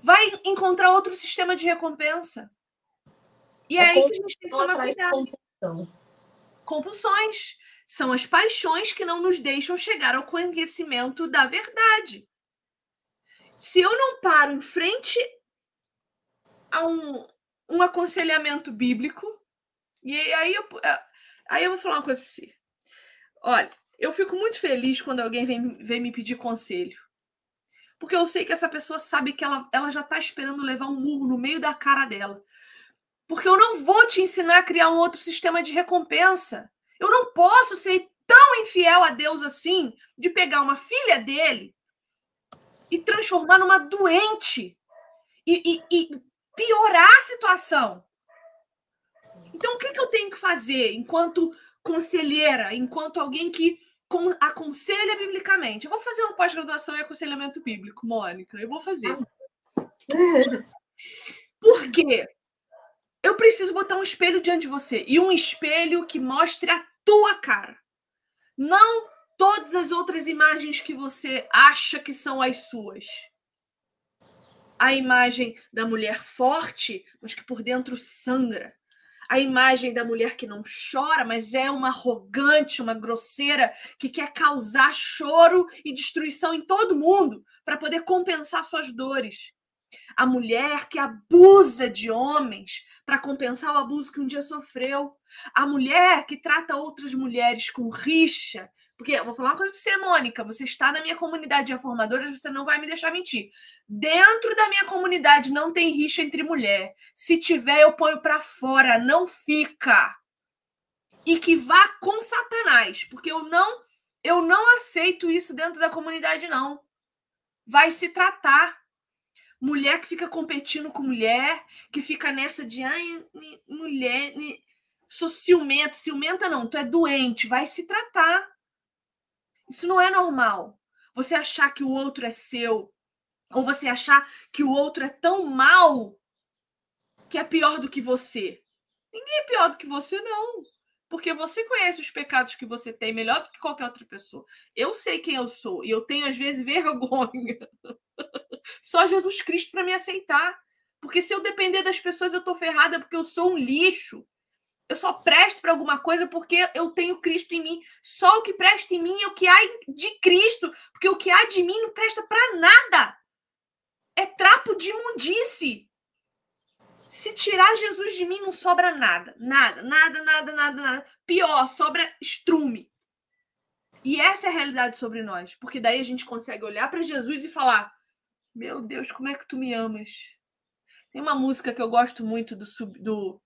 Vai encontrar outro sistema de recompensa. E é, é aí que a gente tem que tomar cuidado. Compulsão. Compulsões são as paixões que não nos deixam chegar ao conhecimento da verdade. Se eu não paro em frente a um, um aconselhamento bíblico. E aí eu, é, aí eu vou falar uma coisa para você. Olha, eu fico muito feliz quando alguém vem, vem me pedir conselho. Porque eu sei que essa pessoa sabe que ela, ela já está esperando levar um murro no meio da cara dela. Porque eu não vou te ensinar a criar um outro sistema de recompensa. Eu não posso ser tão infiel a Deus assim de pegar uma filha dele e transformar numa doente e, e, e piorar a situação. Então, o que, que eu tenho que fazer enquanto conselheira, enquanto alguém que aconselha biblicamente? Eu vou fazer uma pós-graduação em aconselhamento bíblico, Mônica. Eu vou fazer. Por quê? Eu preciso botar um espelho diante de você e um espelho que mostre a tua cara. Não todas as outras imagens que você acha que são as suas a imagem da mulher forte, mas que por dentro sangra. A imagem da mulher que não chora, mas é uma arrogante, uma grosseira, que quer causar choro e destruição em todo mundo para poder compensar suas dores. A mulher que abusa de homens para compensar o abuso que um dia sofreu. A mulher que trata outras mulheres com rixa porque eu vou falar uma coisa para você, Mônica. Você está na minha comunidade de reformadoras, você não vai me deixar mentir. Dentro da minha comunidade não tem rixa entre mulher. Se tiver, eu ponho para fora, não fica. E que vá com Satanás, porque eu não eu não aceito isso dentro da comunidade não. Vai se tratar. Mulher que fica competindo com mulher, que fica nessa de ai, mulher, sou ciumenta, ciumenta não, tu é doente, vai se tratar. Isso não é normal. Você achar que o outro é seu, ou você achar que o outro é tão mal que é pior do que você. Ninguém é pior do que você, não. porque você conhece os pecados que você tem melhor do que qualquer outra pessoa. Eu sei quem eu sou e eu tenho às vezes vergonha. Só Jesus Cristo para me aceitar. Porque se eu depender das pessoas, eu tô ferrada porque eu sou um lixo. Eu só presto para alguma coisa porque eu tenho Cristo em mim. Só o que presta em mim é o que há de Cristo, porque o que há de mim não presta para nada. É trapo de imundice. Se tirar Jesus de mim, não sobra nada. Nada, nada, nada, nada, nada. Pior, sobra estrume. E essa é a realidade sobre nós. Porque daí a gente consegue olhar para Jesus e falar: Meu Deus, como é que tu me amas? Tem uma música que eu gosto muito do, do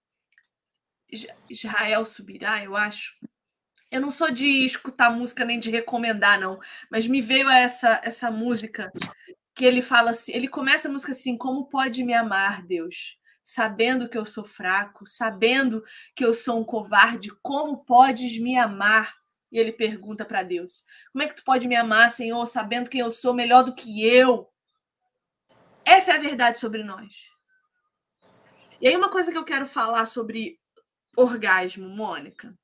Israel Subirá, eu acho. Eu não sou de escutar música nem de recomendar, não, mas me veio essa, essa música que ele fala assim: ele começa a música assim, como pode me amar, Deus? sabendo que eu sou fraco, sabendo que eu sou um covarde, como podes me amar? E ele pergunta para Deus: Como é que tu pode me amar, Senhor, sabendo que eu sou melhor do que eu? Essa é a verdade sobre nós. E aí, uma coisa que eu quero falar sobre orgasmo, Mônica.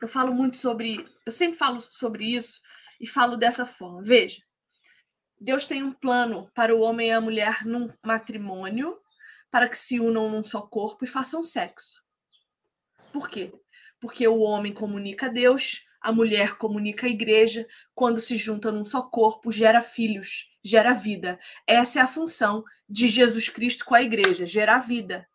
Eu falo muito sobre. Eu sempre falo sobre isso e falo dessa forma. Veja, Deus tem um plano para o homem e a mulher num matrimônio para que se unam num só corpo e façam sexo. Por quê? Porque o homem comunica a Deus, a mulher comunica a igreja, quando se junta num só corpo, gera filhos, gera vida. Essa é a função de Jesus Cristo com a igreja, gerar vida.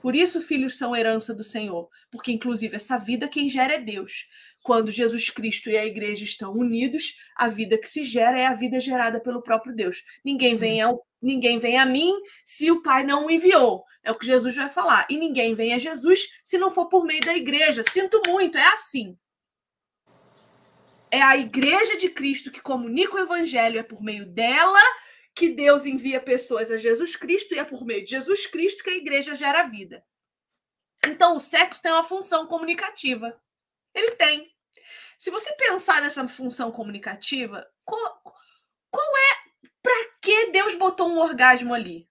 Por isso, filhos são herança do Senhor, porque, inclusive, essa vida quem gera é Deus. Quando Jesus Cristo e a igreja estão unidos, a vida que se gera é a vida gerada pelo próprio Deus. Ninguém vem ao Ninguém vem a mim se o Pai não o enviou. É o que Jesus vai falar. E ninguém vem a Jesus se não for por meio da igreja. Sinto muito, é assim. É a igreja de Cristo que comunica o evangelho, é por meio dela que Deus envia pessoas a Jesus Cristo e é por meio de Jesus Cristo que a igreja gera vida. Então, o sexo tem uma função comunicativa. Ele tem. Se você pensar nessa função comunicativa, qual, qual é para que Deus botou um orgasmo ali?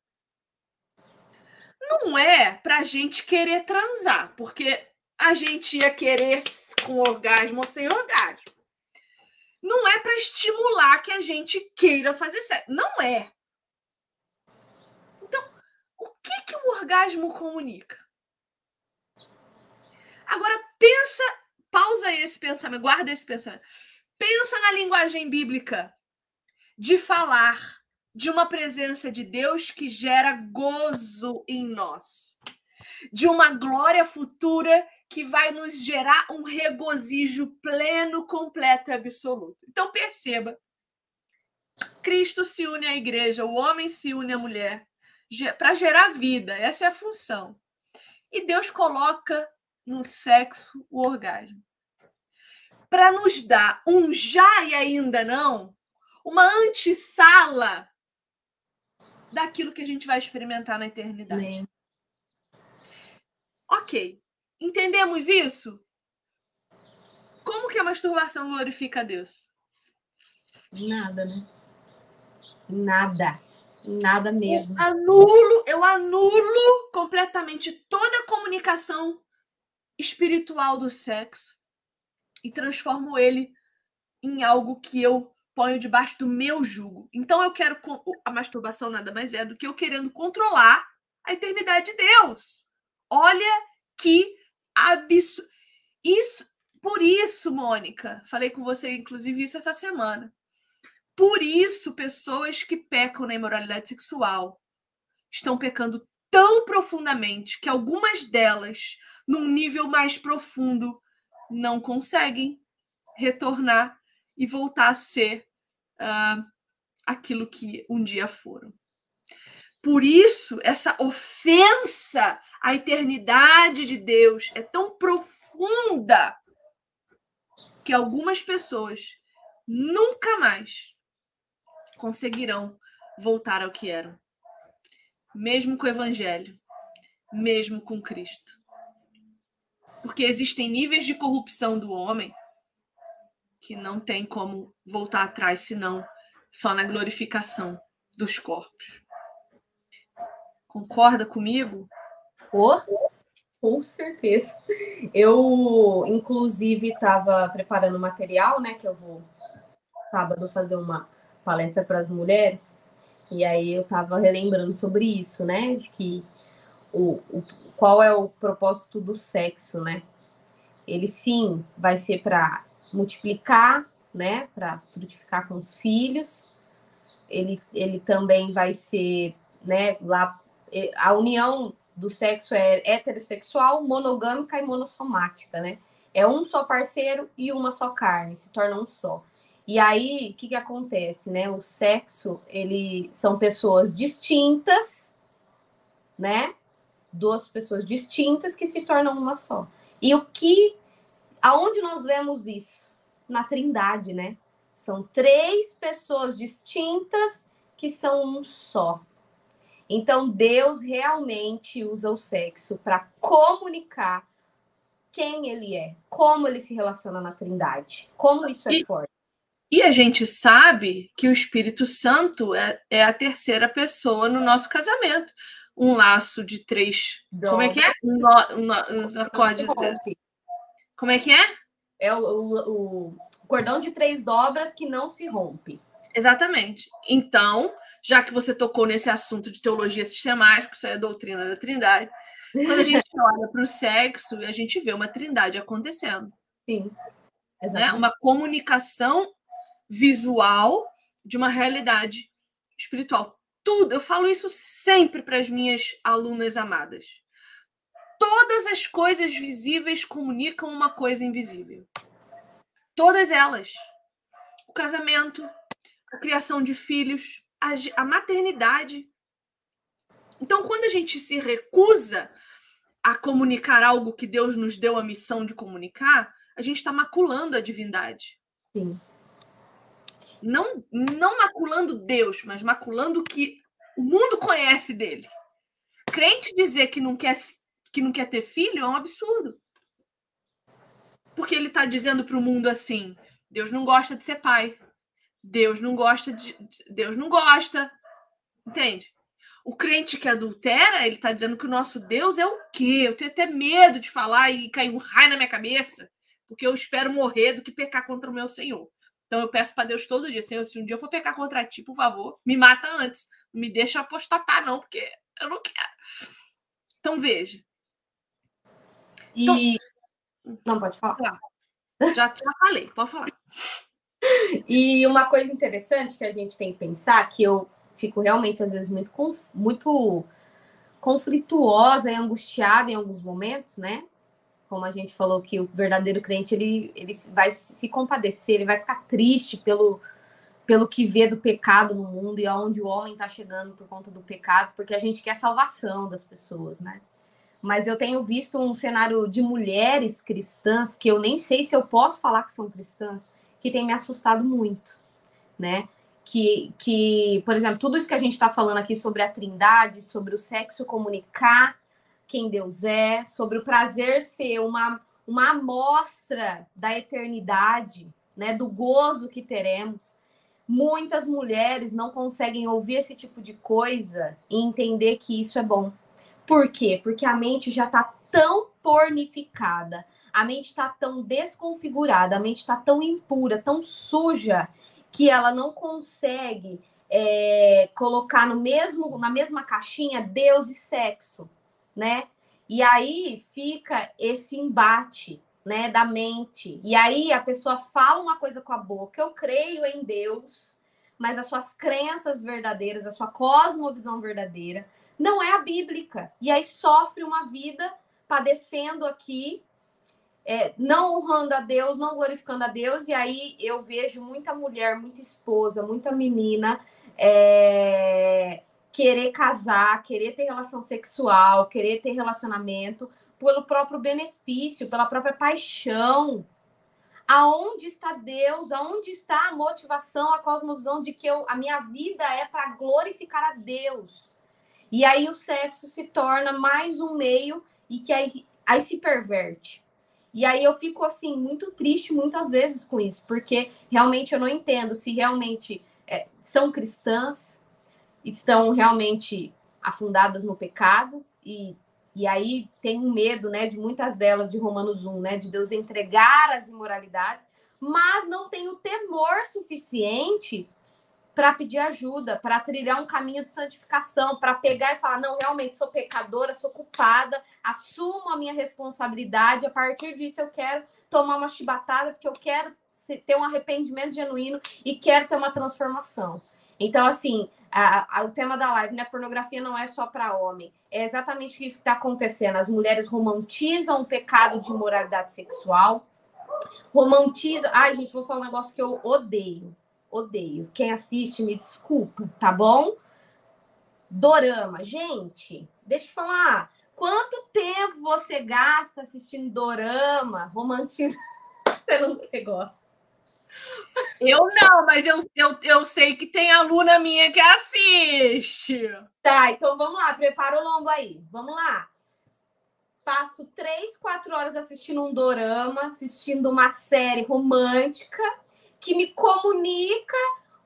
Não é para a gente querer transar, porque a gente ia querer com orgasmo ou sem orgasmo. Não é para estimular que a gente queira fazer sexo. Não é. Então, o que, que o orgasmo comunica? Agora, pensa, pausa esse pensamento, guarda esse pensamento. Pensa na linguagem bíblica de falar de uma presença de Deus que gera gozo em nós, de uma glória futura que vai nos gerar um regozijo pleno, completo e absoluto. Então perceba, Cristo se une à igreja, o homem se une à mulher para gerar vida, essa é a função. E Deus coloca no sexo o orgasmo. Para nos dar um já e ainda não, uma antessala daquilo que a gente vai experimentar na eternidade. Bem. Ok. Entendemos isso? Como que a masturbação glorifica a Deus?
Nada, né? Nada. Nada mesmo.
Eu anulo, eu anulo completamente toda a comunicação espiritual do sexo e transformo ele em algo que eu ponho debaixo do meu jugo. Então eu quero a masturbação nada mais é do que eu querendo controlar a eternidade de Deus. Olha que absurdo. Isso, por isso, Mônica, falei com você inclusive isso essa semana. Por isso, pessoas que pecam na imoralidade sexual estão pecando tão profundamente que algumas delas, num nível mais profundo, não conseguem retornar e voltar a ser uh, aquilo que um dia foram. Por isso, essa ofensa à eternidade de Deus é tão profunda que algumas pessoas nunca mais conseguirão voltar ao que eram, mesmo com o Evangelho, mesmo com Cristo. Porque existem níveis de corrupção do homem que não tem como voltar atrás senão só na glorificação dos corpos. Concorda comigo?
Oh, com certeza. Eu, inclusive, estava preparando material, né? Que eu vou sábado fazer uma palestra para as mulheres. E aí eu estava relembrando sobre isso, né? De que o, o, qual é o propósito do sexo, né? Ele sim vai ser para multiplicar, né? Para frutificar com os filhos. Ele, ele também vai ser, né? Lá a união do sexo é heterossexual, monogâmica e monossomática, né? É um só parceiro e uma só carne, se torna um só. E aí, o que, que acontece, né? O sexo, ele são pessoas distintas, né? Duas pessoas distintas que se tornam uma só. E o que, aonde nós vemos isso? Na Trindade, né? São três pessoas distintas que são um só. Então, Deus realmente usa o sexo para comunicar quem ele é, como ele se relaciona na Trindade, como isso é e, forte.
E a gente sabe que o Espírito Santo é, é a terceira pessoa no nosso casamento. Um laço de três. Como é que é? Um, no, um, um acorde. Como é que é?
É o, o, o cordão de três dobras que não se rompe.
Exatamente. Então, já que você tocou nesse assunto de teologia sistemática, isso é a doutrina da Trindade, quando a gente olha para o sexo, a gente vê uma trindade acontecendo.
Sim.
Né? Uma comunicação visual de uma realidade espiritual. Tudo, eu falo isso sempre para as minhas alunas amadas. Todas as coisas visíveis comunicam uma coisa invisível. Todas elas. O casamento, a criação de filhos, a, a maternidade. Então, quando a gente se recusa a comunicar algo que Deus nos deu a missão de comunicar, a gente está maculando a divindade.
Sim
não, não maculando Deus, mas maculando o que o mundo conhece dele. Crente dizer que não quer, que não quer ter filho é um absurdo. Porque ele está dizendo para o mundo assim: Deus não gosta de ser pai. Deus não gosta de. Deus não gosta. Entende? O crente que adultera, ele está dizendo que o nosso Deus é o quê? Eu tenho até medo de falar e cair um raio na minha cabeça, porque eu espero morrer do que pecar contra o meu Senhor. Então eu peço para Deus todo dia, Senhor, se um dia eu for pecar contra ti, por favor, me mata antes. Não me deixa apostatar, não, porque eu não quero. Então veja.
E. Então... Não, pode falar.
Já, já falei, pode falar.
E uma coisa interessante que a gente tem que pensar, que eu fico realmente, às vezes, muito, muito conflituosa e angustiada em alguns momentos, né? como a gente falou que o verdadeiro crente ele, ele vai se compadecer, ele vai ficar triste pelo, pelo que vê do pecado no mundo e aonde o homem está chegando por conta do pecado, porque a gente quer salvação das pessoas, né? Mas eu tenho visto um cenário de mulheres cristãs que eu nem sei se eu posso falar que são cristãs, que tem me assustado muito, né? Que, que por exemplo, tudo isso que a gente está falando aqui sobre a trindade, sobre o sexo comunicar, quem Deus é, sobre o prazer ser uma, uma amostra da eternidade, né, do gozo que teremos. Muitas mulheres não conseguem ouvir esse tipo de coisa e entender que isso é bom. Por quê? Porque a mente já está tão pornificada, a mente está tão desconfigurada, a mente está tão impura, tão suja, que ela não consegue é, colocar no mesmo, na mesma caixinha Deus e sexo né? E aí fica esse embate, né, da mente. E aí a pessoa fala uma coisa com a boca, eu creio em Deus, mas as suas crenças verdadeiras, a sua cosmovisão verdadeira não é a bíblica. E aí sofre uma vida padecendo aqui, é, não honrando a Deus, não glorificando a Deus. E aí eu vejo muita mulher, muita esposa, muita menina é, querer casar, querer ter relação sexual, querer ter relacionamento pelo próprio benefício, pela própria paixão. Aonde está Deus? Aonde está a motivação, a cosmovisão de que eu, a minha vida é para glorificar a Deus? E aí o sexo se torna mais um meio e que aí, aí se perverte. E aí eu fico assim muito triste muitas vezes com isso, porque realmente eu não entendo se realmente é, são cristãs, estão realmente afundadas no pecado e E aí tem um medo, né, de muitas delas de Romanos 1, né, de Deus entregar as imoralidades, mas não tem o temor suficiente para pedir ajuda, para trilhar um caminho de santificação, para pegar e falar: não, realmente sou pecadora, sou culpada, assumo a minha responsabilidade. A partir disso, eu quero tomar uma chibatada, porque eu quero ter um arrependimento genuíno e quero ter uma transformação. Então, assim, a, a, o tema da live, né? Pornografia não é só para homem. É exatamente isso que está acontecendo. As mulheres romantizam o pecado de imoralidade sexual. Romantizam. Ai, gente, vou falar um negócio que eu odeio odeio. Quem assiste, me desculpa, tá bom? Dorama. Gente, deixa eu falar. Quanto tempo você gasta assistindo dorama? Romantismo. Você, não, você gosta?
Eu não, mas eu, eu, eu sei que tem aluna minha que assiste.
Tá, então vamos lá, prepara o lombo aí. Vamos lá. Passo três, quatro horas assistindo um dorama, assistindo uma série romântica que me comunica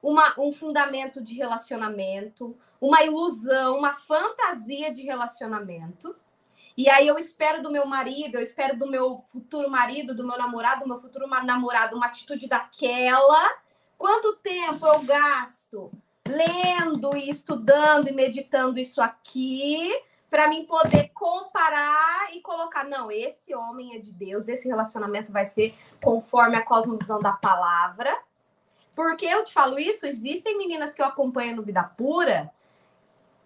uma, um fundamento de relacionamento, uma ilusão, uma fantasia de relacionamento. E aí eu espero do meu marido, eu espero do meu futuro marido, do meu namorado, do meu futuro namorado, uma atitude daquela. Quanto tempo eu gasto lendo e estudando e meditando isso aqui para mim poder comparar e colocar, não, esse homem é de Deus, esse relacionamento vai ser conforme a cosmovisão da palavra. Porque eu te falo isso, existem meninas que eu acompanho no Vida Pura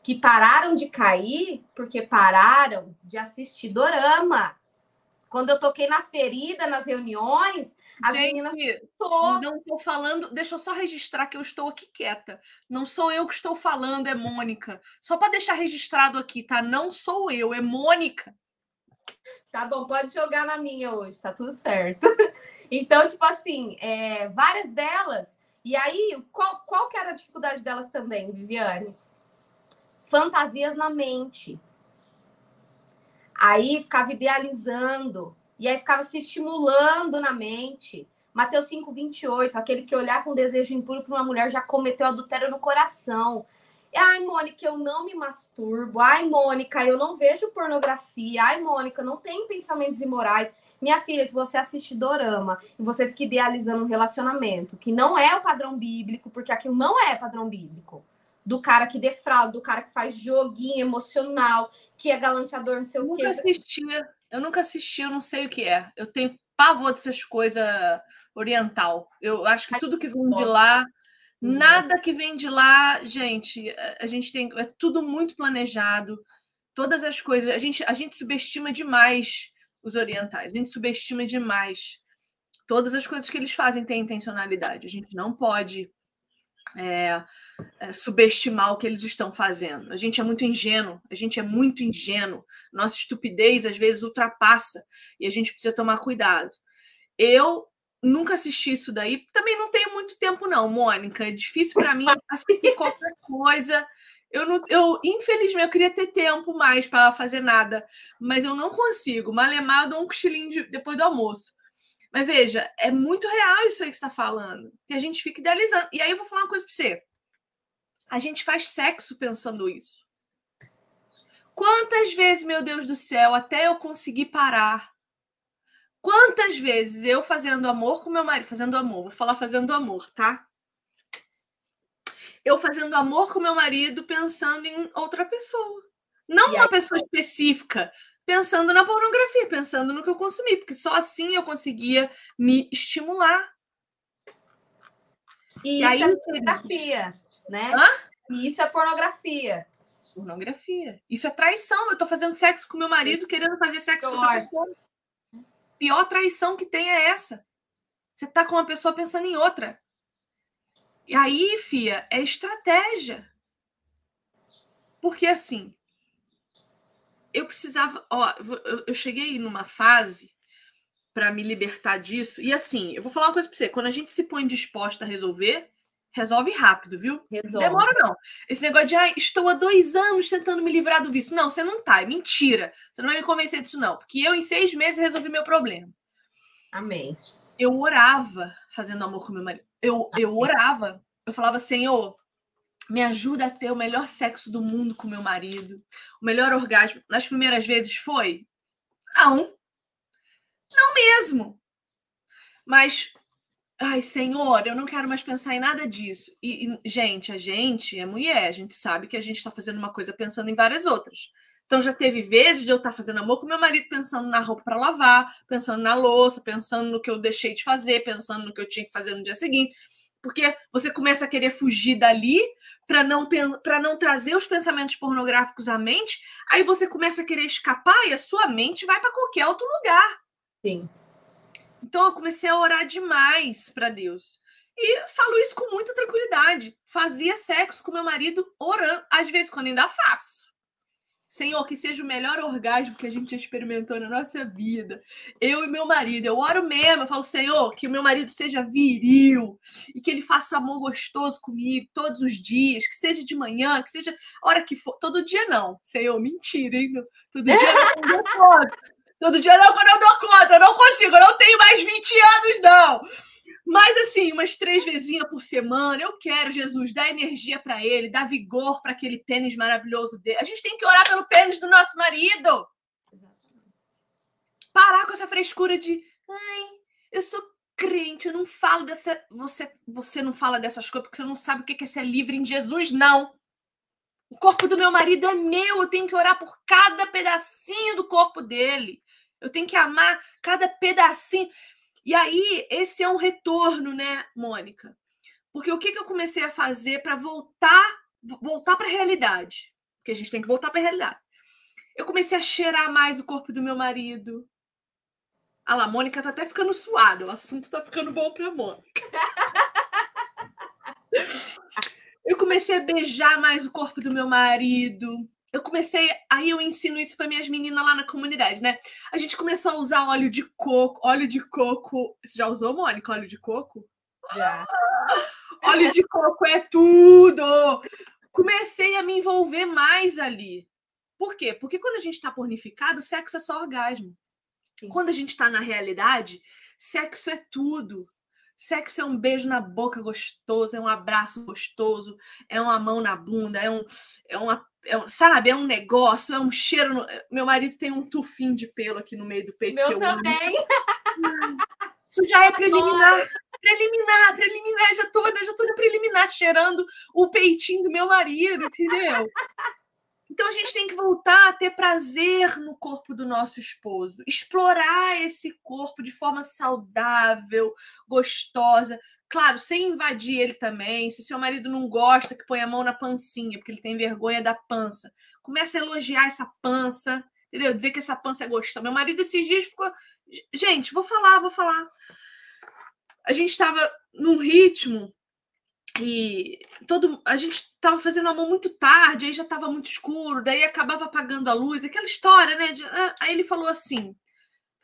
que pararam de cair porque pararam de assistir dorama. Quando eu toquei na ferida, nas reuniões, as Gente, meninas.
Não estou falando. Deixa eu só registrar que eu estou aqui quieta. Não sou eu que estou falando, é Mônica. Só para deixar registrado aqui, tá? Não sou eu, é Mônica.
Tá bom, pode jogar na minha hoje, tá tudo certo. Então, tipo assim, é, várias delas. E aí, qual, qual que era a dificuldade delas também, Viviane? Fantasias na mente. Aí ficava idealizando, e aí ficava se estimulando na mente. Mateus 5, 28, aquele que olhar com desejo impuro para uma mulher já cometeu adultério no coração. Ai, Mônica, eu não me masturbo. Ai, Mônica, eu não vejo pornografia. Ai, Mônica, não tenho pensamentos imorais. Minha filha, se você assiste dorama e você fica idealizando um relacionamento que não é o padrão bíblico, porque aquilo não é padrão bíblico do cara que defrauda, do cara que faz joguinho emocional, que é galanteador, não sei
eu
o quê.
Nunca assistia, eu nunca assisti, eu não sei o que é. Eu tenho pavor dessas coisas oriental. Eu acho que tudo que vem de lá, uhum. nada que vem de lá, gente, a gente tem é tudo muito planejado. Todas as coisas, a gente a gente subestima demais os orientais. A gente subestima demais. Todas as coisas que eles fazem têm intencionalidade. A gente não pode é, é, subestimar o que eles estão fazendo. A gente é muito ingênuo, a gente é muito ingênuo. Nossa estupidez às vezes ultrapassa e a gente precisa tomar cuidado. Eu nunca assisti isso daí, também não tenho muito tempo não, Mônica. É difícil para mim assistir qualquer coisa. Eu, não, eu infelizmente eu queria ter tempo mais para fazer nada, mas eu não consigo. Malemar, eu dou um cochilinho de, depois do almoço. Mas veja, é muito real isso aí que está falando. Que a gente fica idealizando. E aí eu vou falar uma coisa para você. A gente faz sexo pensando isso. Quantas vezes, meu Deus do céu, até eu conseguir parar? Quantas vezes eu fazendo amor com meu marido, fazendo amor, vou falar fazendo amor, tá? Eu fazendo amor com meu marido pensando em outra pessoa. Não e uma aí? pessoa específica, pensando na pornografia, pensando no que eu consumi, porque só assim eu conseguia me estimular.
E, e isso aí, é pornografia, né? Hã? E isso é pornografia.
Pornografia. Isso é traição. Eu tô fazendo sexo com meu marido, querendo fazer sexo Pior. com outra pessoa. Pior traição que tem é essa. Você tá com uma pessoa pensando em outra. E aí, fia, é estratégia. Porque assim, eu precisava, ó, eu cheguei numa fase para me libertar disso. E assim, eu vou falar uma coisa para você: quando a gente se põe disposta a resolver, resolve rápido, viu? Resolve. Demora não. Esse negócio de, ah, estou há dois anos tentando me livrar do vício. Não, você não tá, é mentira. Você não vai me convencer disso, não. Porque eu, em seis meses, resolvi meu problema.
Amém.
Eu orava fazendo amor com meu marido. Eu, eu orava. Eu falava, Senhor, me ajuda a ter o melhor sexo do mundo com meu marido, o melhor orgasmo. Nas primeiras vezes foi? Não. Não mesmo. Mas, ai, Senhor, eu não quero mais pensar em nada disso. E, e gente, a gente é mulher, a gente sabe que a gente está fazendo uma coisa pensando em várias outras. Então já teve vezes de eu estar tá fazendo amor com meu marido pensando na roupa para lavar, pensando na louça, pensando no que eu deixei de fazer, pensando no que eu tinha que fazer no dia seguinte porque você começa a querer fugir dali para não para não trazer os pensamentos pornográficos à mente, aí você começa a querer escapar e a sua mente vai para qualquer outro lugar.
Sim.
Então eu comecei a orar demais para Deus. E falo isso com muita tranquilidade. Fazia sexo com meu marido orando, às vezes quando ainda faço. Senhor, que seja o melhor orgasmo que a gente experimentou na nossa vida. Eu e meu marido. Eu oro mesmo, eu falo, Senhor, que o meu marido seja viril e que ele faça amor gostoso comigo todos os dias, que seja de manhã, que seja hora que for. Todo dia não. Senhor, mentira, hein? Todo dia não, Todo dia não, quando eu dou conta. Eu não consigo, eu não tenho mais 20 anos, não. Mas assim, umas três vezinhas por semana, eu quero, Jesus, dar energia para ele, dar vigor para aquele pênis maravilhoso dele. A gente tem que orar pelo pênis do nosso marido. Exatamente. Parar com essa frescura de, ai, eu sou crente, eu não falo dessa. Você, você não fala dessas coisas porque você não sabe o que é ser livre em Jesus, não. O corpo do meu marido é meu, eu tenho que orar por cada pedacinho do corpo dele. Eu tenho que amar cada pedacinho. E aí, esse é um retorno, né, Mônica? Porque o que, que eu comecei a fazer para voltar voltar para a realidade? Porque a gente tem que voltar para a realidade. Eu comecei a cheirar mais o corpo do meu marido. Ah lá, a Mônica tá até ficando suada. O assunto tá ficando bom para Mônica. eu comecei a beijar mais o corpo do meu marido eu comecei, aí eu ensino isso para minhas meninas lá na comunidade, né? A gente começou a usar óleo de coco, óleo de coco. Você já usou, Mônica, óleo de coco?
Já.
óleo de coco é tudo! Comecei a me envolver mais ali. Por quê? Porque quando a gente está pornificado, sexo é só orgasmo. Sim. Quando a gente está na realidade, sexo é tudo. Sexo é um beijo na boca gostoso, é um abraço gostoso, é uma mão na bunda, é, um, é uma é, sabe, é um negócio, é um cheiro. No... Meu marido tem um tufinho de pelo aqui no meio do peito.
Meu também.
Isso já é preliminar. Preliminar, preliminar, já tô, já tô na preliminar, cheirando o peitinho do meu marido, entendeu? Então a gente tem que voltar a ter prazer no corpo do nosso esposo, explorar esse corpo de forma saudável, gostosa, Claro, sem invadir ele também. Se seu marido não gosta, que põe a mão na pancinha, porque ele tem vergonha da pança. Comece a elogiar essa pança, entendeu? Dizer que essa pança é gostosa. Meu marido esses dias ficou. Gente, vou falar, vou falar. A gente estava num ritmo e todo a gente estava fazendo amor muito tarde, aí já estava muito escuro, daí acabava apagando a luz, aquela história, né? De... Ah, aí ele falou assim: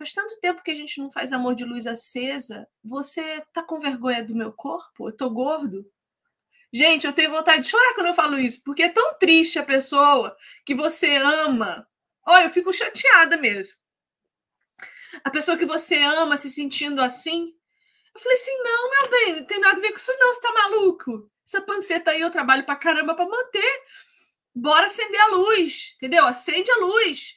Faz tanto tempo que a gente não faz amor de luz acesa. Você tá com vergonha do meu corpo? Eu tô gordo? Gente, eu tenho vontade de chorar quando eu falo isso, porque é tão triste a pessoa que você ama. Olha, eu fico chateada mesmo. A pessoa que você ama se sentindo assim. Eu falei assim: não, meu bem, não tem nada a ver com isso, não. Você tá maluco? Essa panceta aí eu trabalho pra caramba pra manter. Bora acender a luz, entendeu? Acende a luz.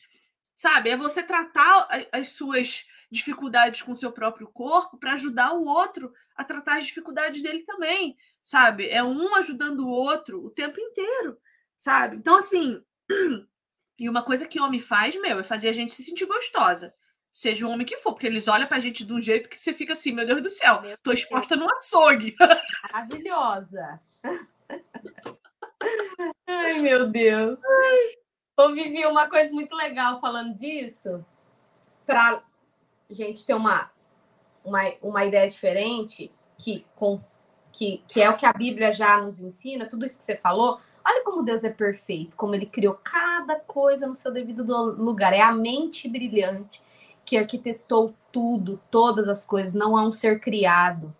Sabe? É você tratar as suas dificuldades com o seu próprio corpo para ajudar o outro a tratar as dificuldades dele também, sabe? É um ajudando o outro o tempo inteiro, sabe? Então, assim, e uma coisa que homem faz, meu, é fazer a gente se sentir gostosa. Seja o homem que for, porque eles olham pra gente de um jeito que você fica assim, meu Deus do céu, meu tô exposta Deus. no açougue.
Maravilhosa. Ai, meu Deus. Ai. Ô, Vivi, uma coisa muito legal falando disso, para gente ter uma, uma, uma ideia diferente, que, com, que, que é o que a Bíblia já nos ensina, tudo isso que você falou. Olha como Deus é perfeito, como ele criou cada coisa no seu devido lugar. É a mente brilhante que arquitetou tudo, todas as coisas, não é um ser criado,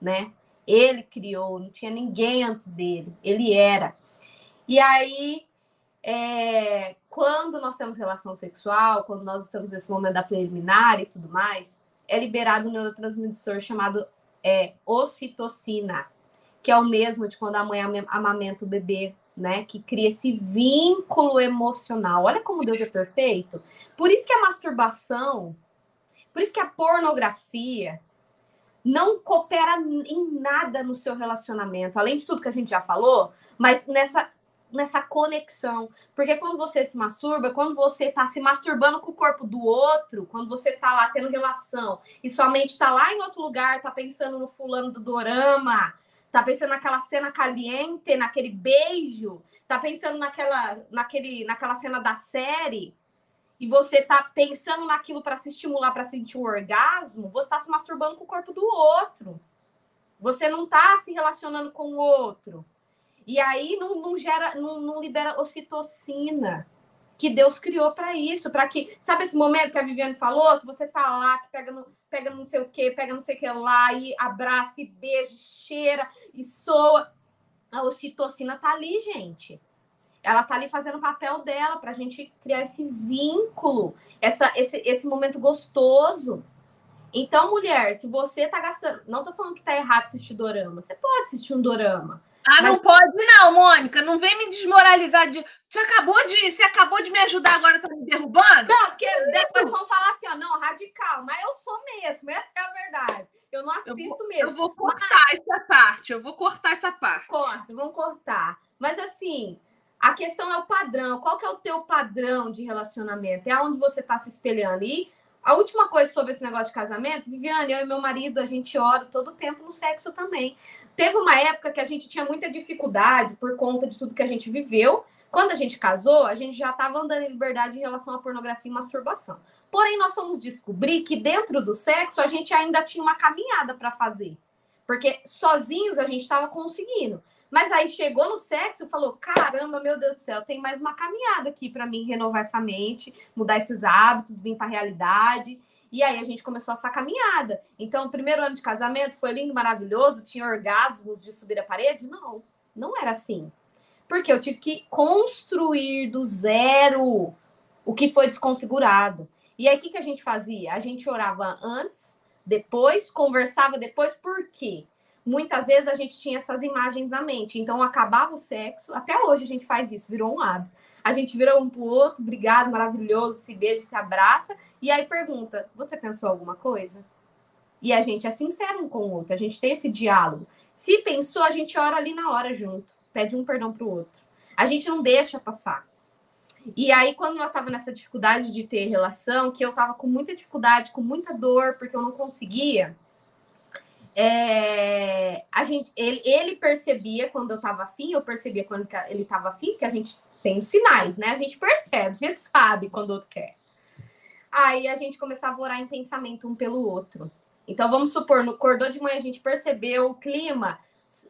né? Ele criou, não tinha ninguém antes dele, ele era. E aí é, quando nós temos relação sexual, quando nós estamos nesse momento da preliminar e tudo mais, é liberado um neurotransmissor chamado é, ocitocina, que é o mesmo de quando a mãe amamenta o bebê, né? Que cria esse vínculo emocional. Olha como Deus é perfeito. Por isso que a masturbação, por isso que a pornografia não coopera em nada no seu relacionamento, além de tudo que a gente já falou, mas nessa nessa conexão. Porque quando você se masturba, quando você está se masturbando com o corpo do outro, quando você está lá tendo relação e sua mente está lá em outro lugar, está pensando no fulano do dorama, tá pensando naquela cena caliente, naquele beijo, tá pensando naquela, naquele, naquela cena da série, e você tá pensando naquilo para se estimular, para sentir o orgasmo, você tá se masturbando com o corpo do outro. Você não tá se relacionando com o outro. E aí não, não gera, não, não libera ocitocina que Deus criou para isso, para que, sabe esse momento que a Viviane falou, que você tá lá, que pega no, pega não sei o quê, pega não sei o que lá, e abraça, e beija, cheira, e soa. A ocitocina tá ali, gente. Ela tá ali fazendo o papel dela para a gente criar esse vínculo, essa, esse, esse momento gostoso. Então, mulher, se você tá gastando. Não tô falando que tá errado assistir dorama. Você pode assistir um dorama.
Ah, Mas... não pode, não, Mônica. Não vem me desmoralizar de. Você acabou de. Você acabou de me ajudar, agora tá me derrubando?
Não, porque depois vão falar assim, ó, não, radical, mas eu sou mesmo, essa é a verdade. Eu não assisto
eu vou,
mesmo.
Eu vou cortar mas... essa parte, eu vou cortar essa parte.
Corta, vamos cortar. Mas assim, a questão é o padrão. Qual que é o teu padrão de relacionamento? É aonde você está se espelhando. E a última coisa sobre esse negócio de casamento, Viviane, eu e meu marido, a gente ora todo o tempo no sexo também. Teve uma época que a gente tinha muita dificuldade por conta de tudo que a gente viveu. Quando a gente casou, a gente já estava andando em liberdade em relação à pornografia e masturbação. Porém, nós fomos descobrir que dentro do sexo a gente ainda tinha uma caminhada para fazer. Porque sozinhos a gente estava conseguindo. Mas aí chegou no sexo e falou: caramba, meu Deus do céu, tem mais uma caminhada aqui para mim renovar essa mente, mudar esses hábitos, vir para a realidade. E aí a gente começou essa caminhada. Então, o primeiro ano de casamento foi lindo, maravilhoso, tinha orgasmos de subir a parede? Não, não era assim. Porque eu tive que construir do zero o que foi desconfigurado. E aí, o que, que a gente fazia? A gente orava antes, depois, conversava depois, por quê? Muitas vezes a gente tinha essas imagens na mente. Então, acabava o sexo, até hoje a gente faz isso, virou um hábito. A gente vira um pro outro, obrigado, maravilhoso, se beija, se abraça, e aí pergunta: você pensou alguma coisa? E a gente é sincero um com o outro, a gente tem esse diálogo. Se pensou, a gente ora ali na hora junto, pede um perdão pro outro. A gente não deixa passar. E aí, quando nós estávamos nessa dificuldade de ter relação, que eu estava com muita dificuldade, com muita dor, porque eu não conseguia, é, a gente, ele, ele percebia quando eu estava afim, eu percebia quando ele estava afim, que a gente tem os sinais, né? A gente percebe, a gente sabe quando o outro quer. Aí a gente começava a orar em pensamento um pelo outro. Então vamos supor, no acordou de manhã a gente percebeu o clima,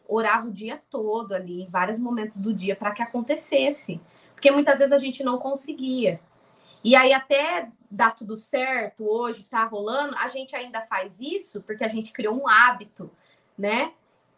orava o dia todo ali, vários momentos do dia para que acontecesse, porque muitas vezes a gente não conseguia. E aí até dar tudo certo, hoje tá rolando, a gente ainda faz isso porque a gente criou um hábito, né?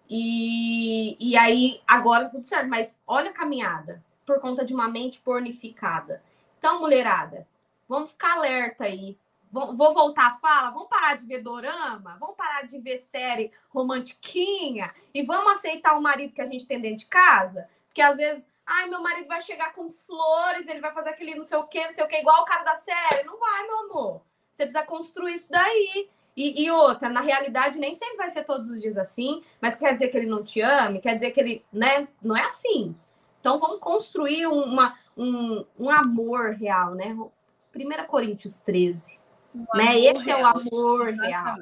E, e aí agora tudo certo, mas olha a caminhada por conta de uma mente pornificada. Então, mulherada, vamos ficar alerta aí. Vou voltar a fala, vamos parar de ver dorama, vamos parar de ver série romantiquinha e vamos aceitar o marido que a gente tem dentro de casa, porque às vezes, ai, meu marido vai chegar com flores, ele vai fazer aquele não sei o quê, não sei o quê, igual o cara da série. Não vai, meu amor. Você precisa construir isso daí. E, e, outra, na realidade, nem sempre vai ser todos os dias assim, mas quer dizer que ele não te ame, quer dizer que ele, né? Não é assim. Então vamos construir uma, um, um amor real, né? 1 Coríntios 13. Um né? Esse real. é o amor Exatamente. real.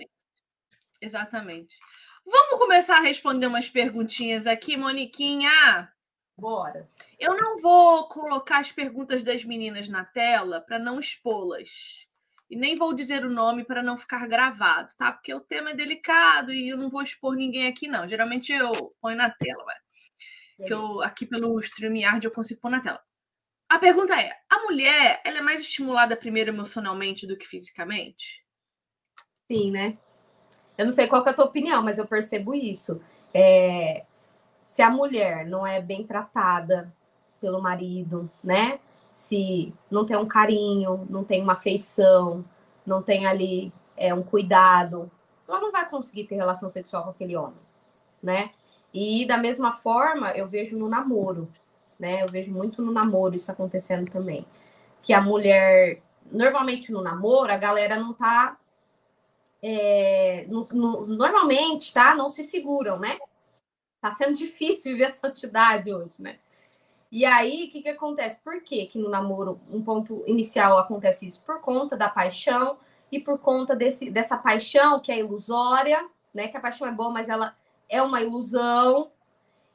Exatamente. Vamos começar a responder umas perguntinhas aqui, Moniquinha.
Bora.
Eu não vou colocar as perguntas das meninas na tela para não expô-las. E nem vou dizer o nome para não ficar gravado, tá? Porque o tema é delicado e eu não vou expor ninguém aqui, não. Geralmente eu ponho na tela, vai que eu aqui pelo StreamYard eu consigo pôr na tela. A pergunta é: a mulher ela é mais estimulada primeiro emocionalmente do que fisicamente?
Sim, né? Eu não sei qual é a tua opinião, mas eu percebo isso. É, se a mulher não é bem tratada pelo marido, né? Se não tem um carinho, não tem uma afeição, não tem ali é, um cuidado, ela não vai conseguir ter relação sexual com aquele homem, né? E da mesma forma, eu vejo no namoro, né? Eu vejo muito no namoro isso acontecendo também. Que a mulher, normalmente no namoro, a galera não tá. É, no, no, normalmente, tá? Não se seguram, né? Tá sendo difícil viver a santidade hoje, né? E aí, o que, que acontece? Por que, que no namoro, um ponto inicial acontece isso? Por conta da paixão e por conta desse, dessa paixão que é ilusória, né? Que a paixão é boa, mas ela é uma ilusão.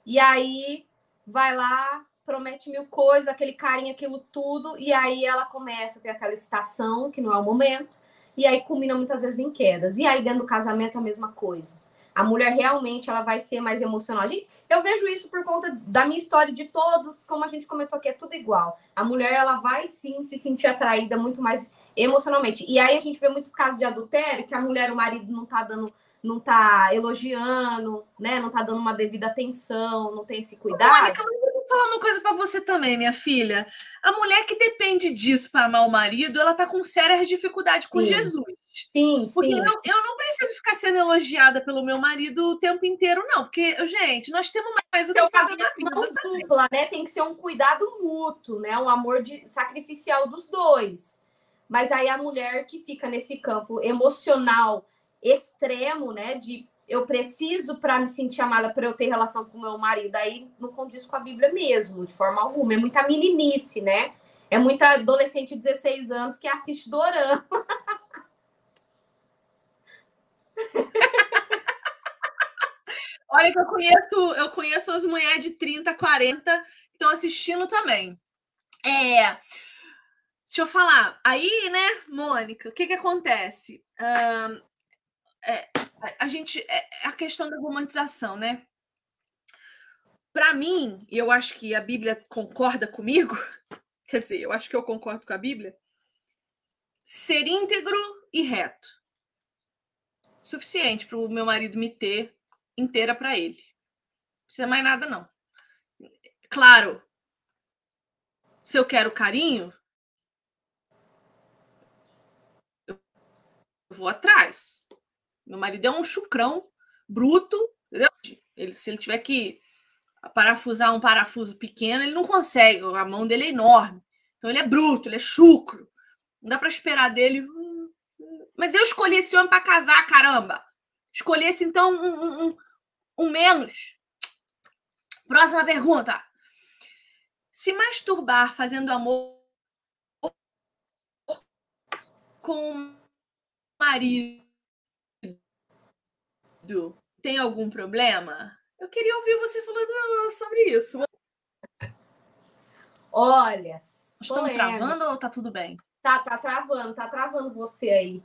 E aí vai lá, promete mil coisas, aquele carinho, aquilo tudo, e aí ela começa a ter aquela excitação, que não é o momento, e aí culmina muitas vezes em quedas. E aí dentro do casamento a mesma coisa. A mulher realmente ela vai ser mais emocional. Gente, eu vejo isso por conta da minha história de todos, como a gente comentou aqui, é tudo igual. A mulher ela vai sim se sentir atraída muito mais emocionalmente. E aí a gente vê muitos casos de adultério que a mulher, o marido não tá dando não tá elogiando, né? Não tá dando uma devida atenção, não tem esse cuidado. Mônica,
mas falar uma coisa para você também, minha filha. A mulher que depende disso para amar o marido, ela tá com sérias dificuldades com sim. Jesus.
Sim,
porque
sim.
Eu, eu não preciso ficar sendo elogiada pelo meu marido o tempo inteiro, não. Porque, gente, nós temos mais o que fazer na vida. Não
dupla, né? Tem que ser um cuidado mútuo, né? Um amor de, sacrificial dos dois. Mas aí a mulher que fica nesse campo emocional extremo, né? De eu preciso para me sentir amada, para eu ter relação com meu marido, aí não condiz com a Bíblia mesmo, de forma alguma. É muita meninice, né? É muita adolescente de 16 anos que assiste Dorama.
Olha que eu conheço, eu conheço as mulheres de 30, 40 que estão assistindo também. É, deixa eu falar. Aí, né, Mônica, o que que acontece? Um, é, a gente é, é a questão da romantização, né? Para mim, e eu acho que a Bíblia concorda comigo, quer dizer, eu acho que eu concordo com a Bíblia, ser íntegro e reto. Suficiente para o meu marido me ter inteira para ele. Não precisa mais nada, não. Claro, se eu quero carinho, eu vou atrás. Meu marido é um chucrão bruto, entendeu? Ele, se ele tiver que parafusar um parafuso pequeno, ele não consegue, a mão dele é enorme. Então ele é bruto, ele é chucro. Não dá para esperar dele. Mas eu escolhi esse homem para casar, caramba. Escolhesse então um, um, um menos. Próxima pergunta. Se masturbar fazendo amor com o marido tem algum problema? Eu queria ouvir você falando sobre isso.
Olha.
Estão travando ou tá tudo bem?
Tá, tá travando, tá travando você aí.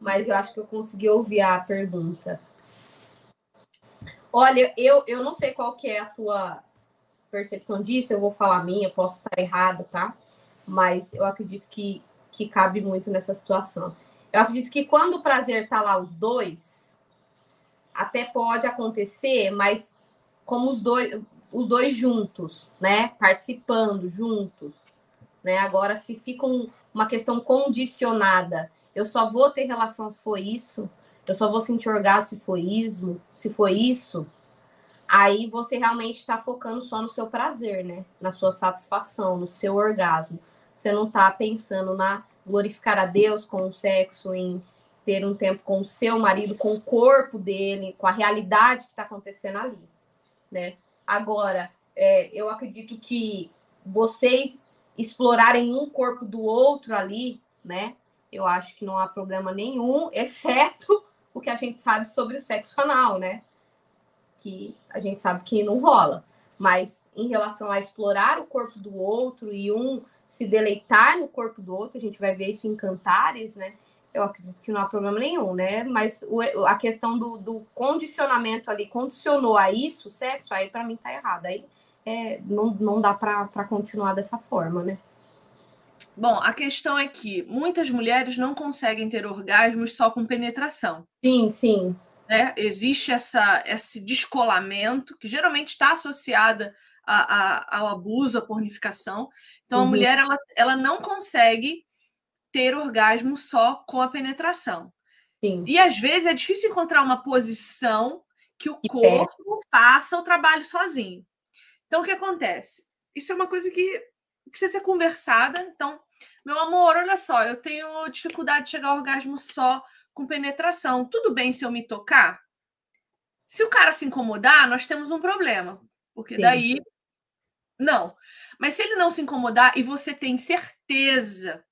Mas eu acho que eu consegui ouvir a pergunta. Olha, eu, eu não sei qual que é a tua percepção disso, eu vou falar a minha, posso estar errada, tá? Mas eu acredito que, que cabe muito nessa situação. Eu acredito que quando o prazer tá lá os dois, até pode acontecer, mas como os dois, os dois juntos, né? Participando juntos, né? Agora, se fica um, uma questão condicionada, eu só vou ter relação se for isso, eu só vou sentir orgasmo se for isso, se for isso, aí você realmente está focando só no seu prazer, né? Na sua satisfação, no seu orgasmo. Você não está pensando na glorificar a Deus com o sexo, em ter um tempo com o seu marido, com o corpo dele, com a realidade que está acontecendo ali, né? Agora, é, eu acredito que vocês explorarem um corpo do outro ali, né? Eu acho que não há problema nenhum, exceto o que a gente sabe sobre o sexo anal, né? Que a gente sabe que não rola. Mas em relação a explorar o corpo do outro e um se deleitar no corpo do outro, a gente vai ver isso em Cantares, né? Eu acredito que não há problema nenhum, né? Mas o, a questão do, do, condicionamento ali, condicionou a isso, o sexo, aí para mim tá errado. Aí é, não, não dá para continuar dessa forma, né?
Bom, a questão é que muitas mulheres não conseguem ter orgasmos só com penetração.
Sim, sim.
Né? Existe essa, esse descolamento que geralmente está associada a, a, ao abuso, à pornificação. Então, uhum. a mulher ela, ela não consegue ter orgasmo só com a penetração.
Sim.
E às vezes é difícil encontrar uma posição que o corpo faça o trabalho sozinho. Então, o que acontece? Isso é uma coisa que precisa ser conversada. Então, meu amor, olha só, eu tenho dificuldade de chegar ao orgasmo só com penetração. Tudo bem se eu me tocar? Se o cara se incomodar, nós temos um problema. Porque Sim. daí. Não. Mas se ele não se incomodar e você tem certeza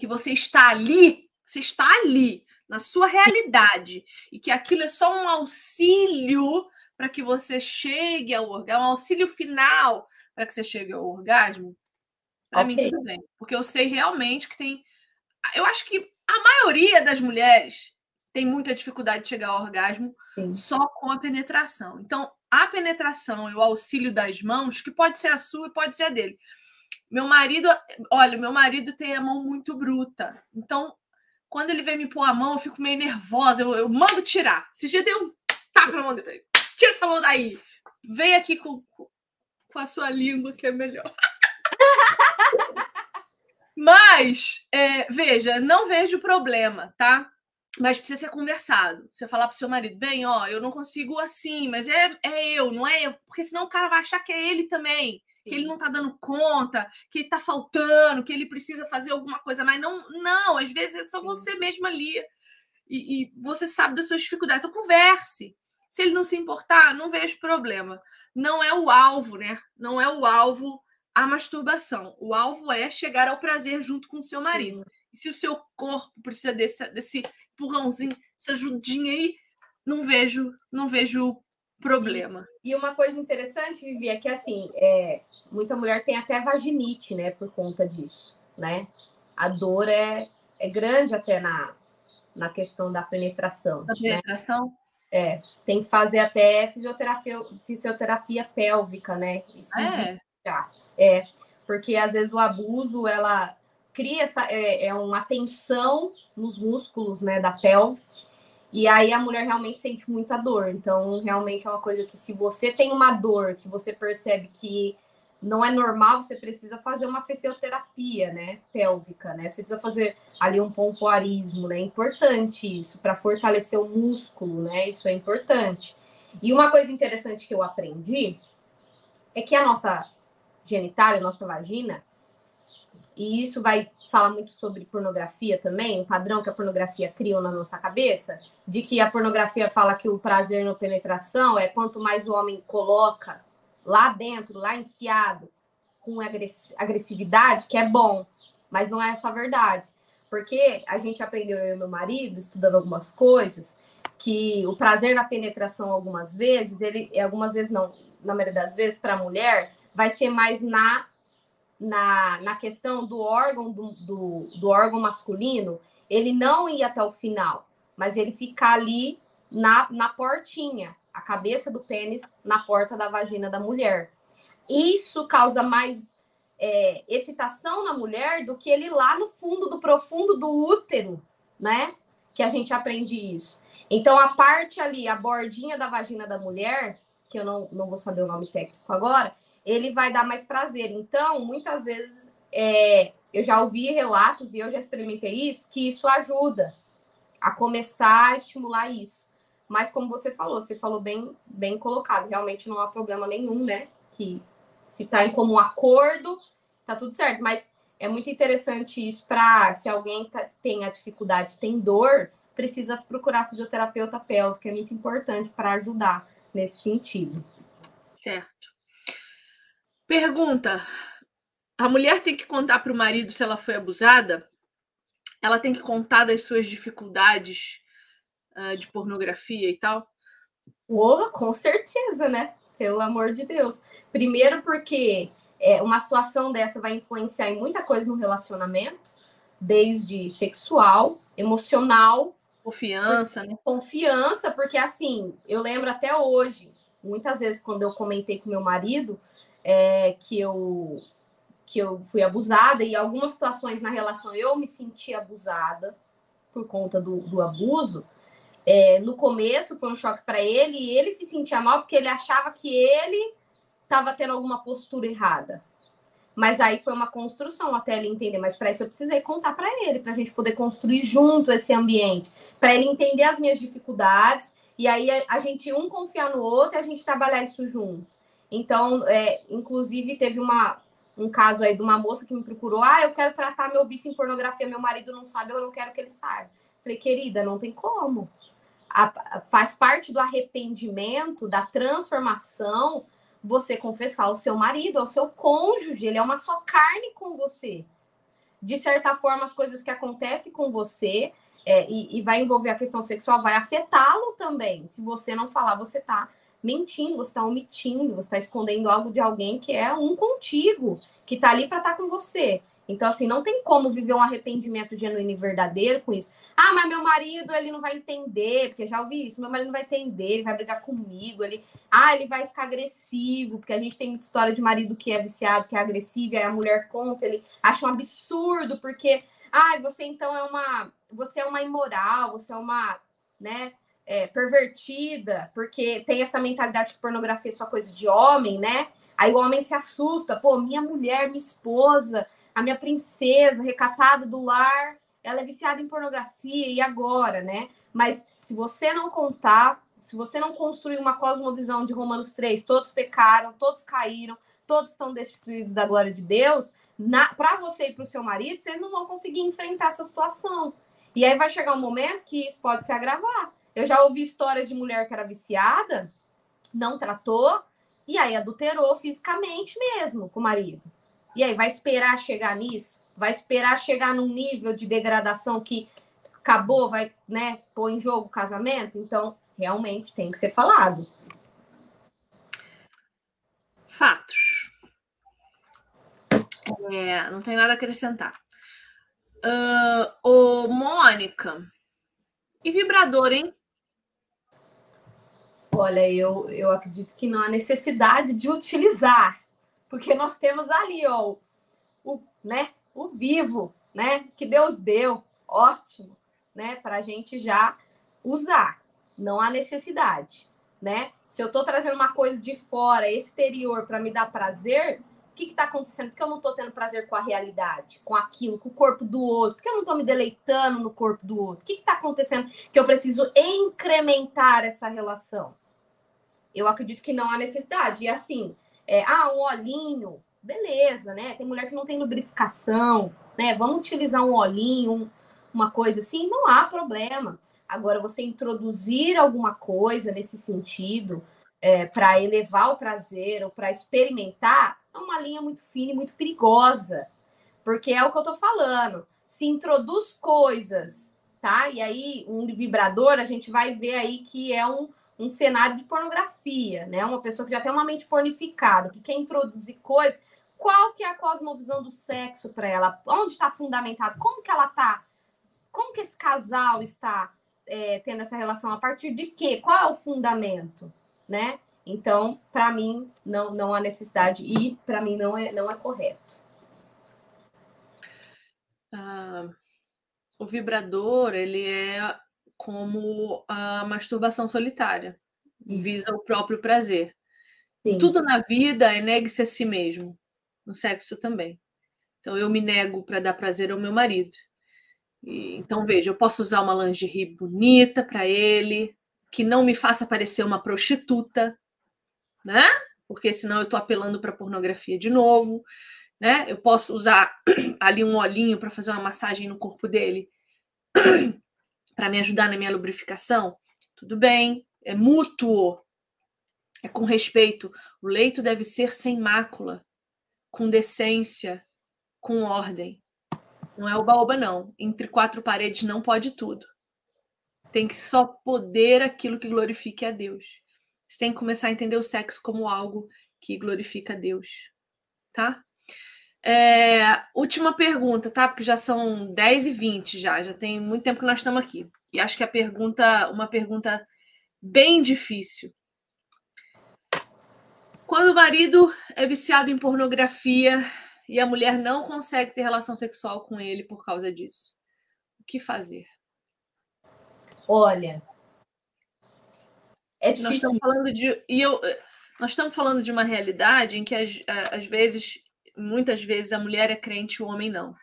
que você está ali, você está ali, na sua realidade, e que aquilo é só um auxílio para que você chegue ao orgasmo, um auxílio final para que você chegue ao orgasmo, para okay. mim tudo bem. Porque eu sei realmente que tem. Eu acho que a maioria das mulheres tem muita dificuldade de chegar ao orgasmo Sim. só com a penetração. Então, a penetração e o auxílio das mãos, que pode ser a sua e pode ser a dele. Meu marido, olha, meu marido tem a mão muito bruta. Então, quando ele vem me pôr a mão, eu fico meio nervosa. Eu, eu mando tirar. Esse dia deu um tapa na mão dele. Tira essa mão daí. Vem aqui com, com a sua língua, que é melhor. Mas, é, veja, não vejo problema, tá? Mas precisa ser conversado. Você falar pro seu marido, bem, ó, eu não consigo assim, mas é, é eu, não é eu. Porque senão o cara vai achar que é ele também que ele não está dando conta, que está faltando, que ele precisa fazer alguma coisa, mas não, não, às vezes é só você mesmo ali. E, e, você sabe das suas dificuldades. Então, converse. Se ele não se importar, não vejo problema. Não é o alvo, né? Não é o alvo a masturbação. O alvo é chegar ao prazer junto com o seu marido. E se o seu corpo precisa desse, desse empurrãozinho, essa ajudinha aí, não vejo, não vejo problema.
E, e, uma coisa interessante, Vivi, é que assim, é, muita mulher tem até vaginite, né, por conta disso, né? A dor é, é grande até na, na questão da penetração.
Da penetração? Né?
É, tem que fazer até fisioterapia, fisioterapia pélvica, né? Isso
é.
Já. É, porque às vezes o abuso, ela cria essa, é, é uma tensão nos músculos, né, da pelve, e aí a mulher realmente sente muita dor. Então, realmente é uma coisa que se você tem uma dor que você percebe que não é normal, você precisa fazer uma fisioterapia, né, pélvica, né? Você precisa fazer ali um pompoarismo, né? É importante isso para fortalecer o músculo, né? Isso é importante. E uma coisa interessante que eu aprendi é que a nossa genitália, a nossa vagina, e isso vai falar muito sobre pornografia também, o padrão que a pornografia criou na nossa cabeça, de que a pornografia fala que o prazer na penetração é quanto mais o homem coloca lá dentro, lá enfiado, com agressividade, que é bom, mas não é essa a verdade. Porque a gente aprendeu, eu e meu marido, estudando algumas coisas, que o prazer na penetração, algumas vezes, ele, algumas vezes não, na maioria das vezes, para a mulher, vai ser mais na na, na questão do órgão do, do, do órgão masculino, ele não ir até o final, mas ele ficar ali na, na portinha, a cabeça do pênis na porta da vagina da mulher. Isso causa mais é, excitação na mulher do que ele lá no fundo do profundo do útero, né? Que a gente aprende isso. Então, a parte ali, a bordinha da vagina da mulher, que eu não, não vou saber o nome técnico agora, ele vai dar mais prazer. Então, muitas vezes, é, eu já ouvi relatos e eu já experimentei isso, que isso ajuda a começar a estimular isso. Mas como você falou, você falou bem, bem colocado, realmente não há problema nenhum, né? Que se está em comum acordo, tá tudo certo. Mas é muito interessante isso para se alguém tá, tem a dificuldade, tem dor, precisa procurar fisioterapeuta pélvico, é muito importante para ajudar nesse sentido.
Certo. Pergunta: a mulher tem que contar para o marido se ela foi abusada? Ela tem que contar das suas dificuldades uh, de pornografia e tal?
Oh, com certeza, né? Pelo amor de Deus. Primeiro, porque é, uma situação dessa vai influenciar em muita coisa no relacionamento, desde sexual, emocional.
Confiança, né?
Confiança, porque assim, eu lembro até hoje, muitas vezes, quando eu comentei com meu marido, é, que eu que eu fui abusada e algumas situações na relação eu me senti abusada por conta do, do abuso. É, no começo foi um choque para ele e ele se sentia mal porque ele achava que ele estava tendo alguma postura errada. Mas aí foi uma construção até ele entender. Mas para isso eu precisei contar para ele, para a gente poder construir junto esse ambiente, para ele entender as minhas dificuldades e aí a, gente um confiar no outro e a gente trabalhar isso junto. Então, é, inclusive, teve uma, um caso aí de uma moça que me procurou: ah, eu quero tratar meu vício em pornografia, meu marido não sabe, eu não quero que ele saiba. Falei, querida, não tem como. A, faz parte do arrependimento, da transformação, você confessar o seu marido, ao seu cônjuge, ele é uma só carne com você. De certa forma, as coisas que acontecem com você é, e, e, vai envolver a questão sexual, vai afetá-lo também. Se você não falar, você está mentindo, você está omitindo, você está escondendo algo de alguém que é um contigo, que está ali para estar tá com você. Então, assim, não tem como viver um arrependimento genuíno e verdadeiro com isso. Ah, mas meu marido, ele não vai entender, porque já ouvi isso, meu marido não vai entender, ele vai brigar comigo, ele... Ah, ele vai ficar agressivo, porque a gente tem muita história de marido que é viciado, que é agressivo, e aí a mulher conta, ele acha um absurdo, porque... Ah, você então é uma... Você é uma imoral, você é uma, né, é, pervertida, porque tem essa mentalidade que pornografia é só coisa de homem, né? Aí o homem se assusta, pô, minha mulher, minha esposa a minha princesa recatada do lar, ela é viciada em pornografia e agora, né? Mas se você não contar, se você não construir uma cosmovisão de Romanos 3, todos pecaram, todos caíram, todos estão destituídos da glória de Deus, para você e para o seu marido, vocês não vão conseguir enfrentar essa situação. E aí vai chegar um momento que isso pode se agravar. Eu já ouvi histórias de mulher que era viciada, não tratou, e aí adulterou fisicamente mesmo com o marido. E aí, vai esperar chegar nisso? Vai esperar chegar num nível de degradação que acabou, vai né, pôr em jogo o casamento? Então, realmente tem que ser falado.
Fatos. É, não tem nada a acrescentar. Uh, ô, Mônica, e vibrador, hein?
Olha, eu, eu acredito que não há necessidade de utilizar porque nós temos ali, ó, o, né, o vivo, né, que Deus deu, ótimo, né, para a gente já usar. Não há necessidade, né? Se eu estou trazendo uma coisa de fora, exterior, para me dar prazer, o que está acontecendo? Porque eu não estou tendo prazer com a realidade, com aquilo, com o corpo do outro? Porque eu não estou me deleitando no corpo do outro? O que está acontecendo que eu preciso incrementar essa relação? Eu acredito que não há necessidade. E assim, é, ah, um olhinho, beleza, né? Tem mulher que não tem lubrificação, né? Vamos utilizar um olhinho, uma coisa assim, não há problema. Agora, você introduzir alguma coisa nesse sentido é, para elevar o prazer ou para experimentar, é uma linha muito fina e muito perigosa. Porque é o que eu tô falando. Se introduz coisas, tá? E aí, um vibrador, a gente vai ver aí que é um, um cenário de pornografia, né? Uma pessoa que já tem uma mente pornificada, que quer introduzir coisas. Qual que é a cosmovisão do sexo para ela? Onde está fundamentado? Como que ela está? Como que esse casal está é, tendo essa relação? A partir de quê? Qual é o fundamento, né? Então, para mim, não, não há necessidade e para mim não é, não é correto.
Ah, o vibrador, ele é como a masturbação solitária, Isso. visa o próprio prazer. Sim. Tudo na vida é negue-se a si mesmo, no sexo também. Então eu me nego para dar prazer ao meu marido. E, então veja, eu posso usar uma lingerie bonita para ele, que não me faça parecer uma prostituta, né? Porque senão eu estou apelando para pornografia de novo, né? Eu posso usar ali um olhinho para fazer uma massagem no corpo dele para me ajudar na minha lubrificação, tudo bem, é mútuo, é com respeito. O leito deve ser sem mácula, com decência, com ordem. Não é oba-oba, não. Entre quatro paredes não pode tudo. Tem que só poder aquilo que glorifique a Deus. Você tem que começar a entender o sexo como algo que glorifica a Deus. Tá? É, última pergunta, tá? Porque já são 10 e 20 já, já tem muito tempo que nós estamos aqui. E acho que a pergunta, uma pergunta bem difícil. Quando o marido é viciado em pornografia e a mulher não consegue ter relação sexual com ele por causa disso, o que fazer?
Olha,
é difícil. Nós estamos falando de e eu, nós estamos falando de uma realidade em que às, às vezes muitas vezes a mulher é crente e o homem não.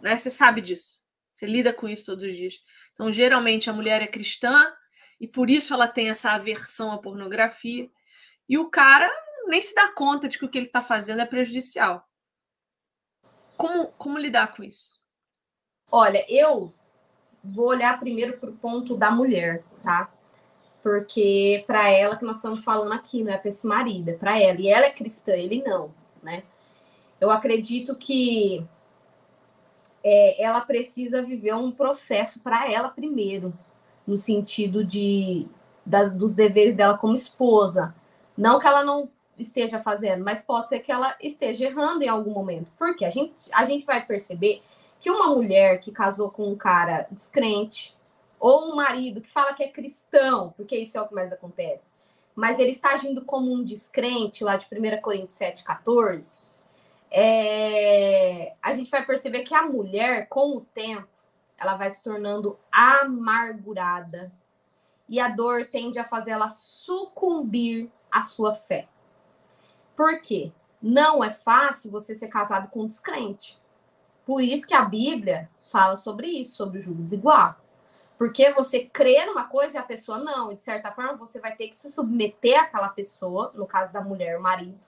Né? Você sabe disso. Você lida com isso todos os dias. Então, geralmente, a mulher é cristã e por isso ela tem essa aversão à pornografia. E o cara nem se dá conta de que o que ele está fazendo é prejudicial. Como, como lidar com isso?
Olha, eu vou olhar primeiro para o ponto da mulher, tá? Porque para ela que nós estamos falando aqui, não é para esse marido, é para ela. E ela é cristã, ele não, né? Eu acredito que é, ela precisa viver um processo para ela primeiro, no sentido de das, dos deveres dela como esposa. Não que ela não esteja fazendo, mas pode ser que ela esteja errando em algum momento. Porque a gente, a gente vai perceber que uma mulher que casou com um cara descrente, ou um marido que fala que é cristão, porque isso é o que mais acontece, mas ele está agindo como um descrente, lá de 1 Coríntios 7, 14, é, a gente vai perceber que a mulher, com o tempo, ela vai se tornando amargurada. E a dor tende a fazer ela sucumbir à sua fé. Por quê? Não é fácil você ser casado com um descrente. Por isso que a Bíblia fala sobre isso, sobre o jugo desigual. Porque você crê numa coisa e a pessoa não. E de certa forma, você vai ter que se submeter àquela pessoa, no caso da mulher, o marido,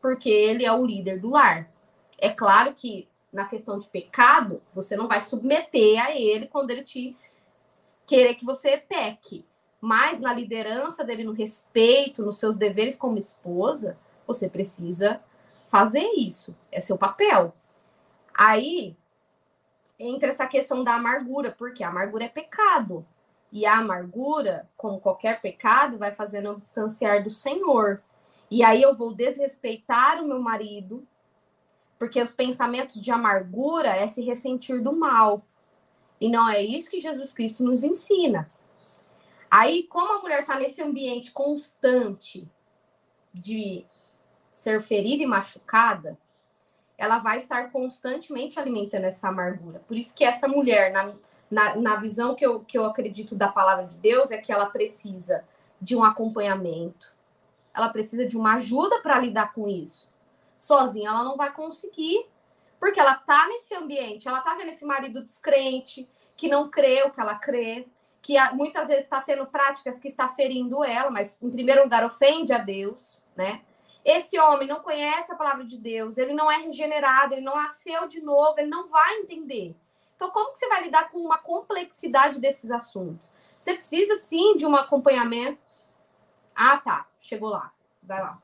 porque ele é o líder do lar. É claro que na questão de pecado, você não vai submeter a ele quando ele te querer que você peque. Mas na liderança dele, no respeito, nos seus deveres como esposa, você precisa fazer isso. É seu papel. Aí entra essa questão da amargura, porque a amargura é pecado. E a amargura, como qualquer pecado, vai fazendo distanciar do Senhor. E aí eu vou desrespeitar o meu marido, porque os pensamentos de amargura é se ressentir do mal. E não é isso que Jesus Cristo nos ensina. Aí, como a mulher está nesse ambiente constante de ser ferida e machucada, ela vai estar constantemente alimentando essa amargura. Por isso que essa mulher, na, na, na visão que eu, que eu acredito da palavra de Deus, é que ela precisa de um acompanhamento, ela precisa de uma ajuda para lidar com isso. Sozinha ela não vai conseguir, porque ela tá nesse ambiente, ela tá vendo esse marido descrente, que não crê o que ela crê, que muitas vezes está tendo práticas que está ferindo ela, mas em primeiro lugar ofende a Deus, né? Esse homem não conhece a palavra de Deus, ele não é regenerado, ele não nasceu de novo, ele não vai entender. Então, como que você vai lidar com uma complexidade desses assuntos? Você precisa sim de um acompanhamento. Ah, tá, chegou lá. Vai lá.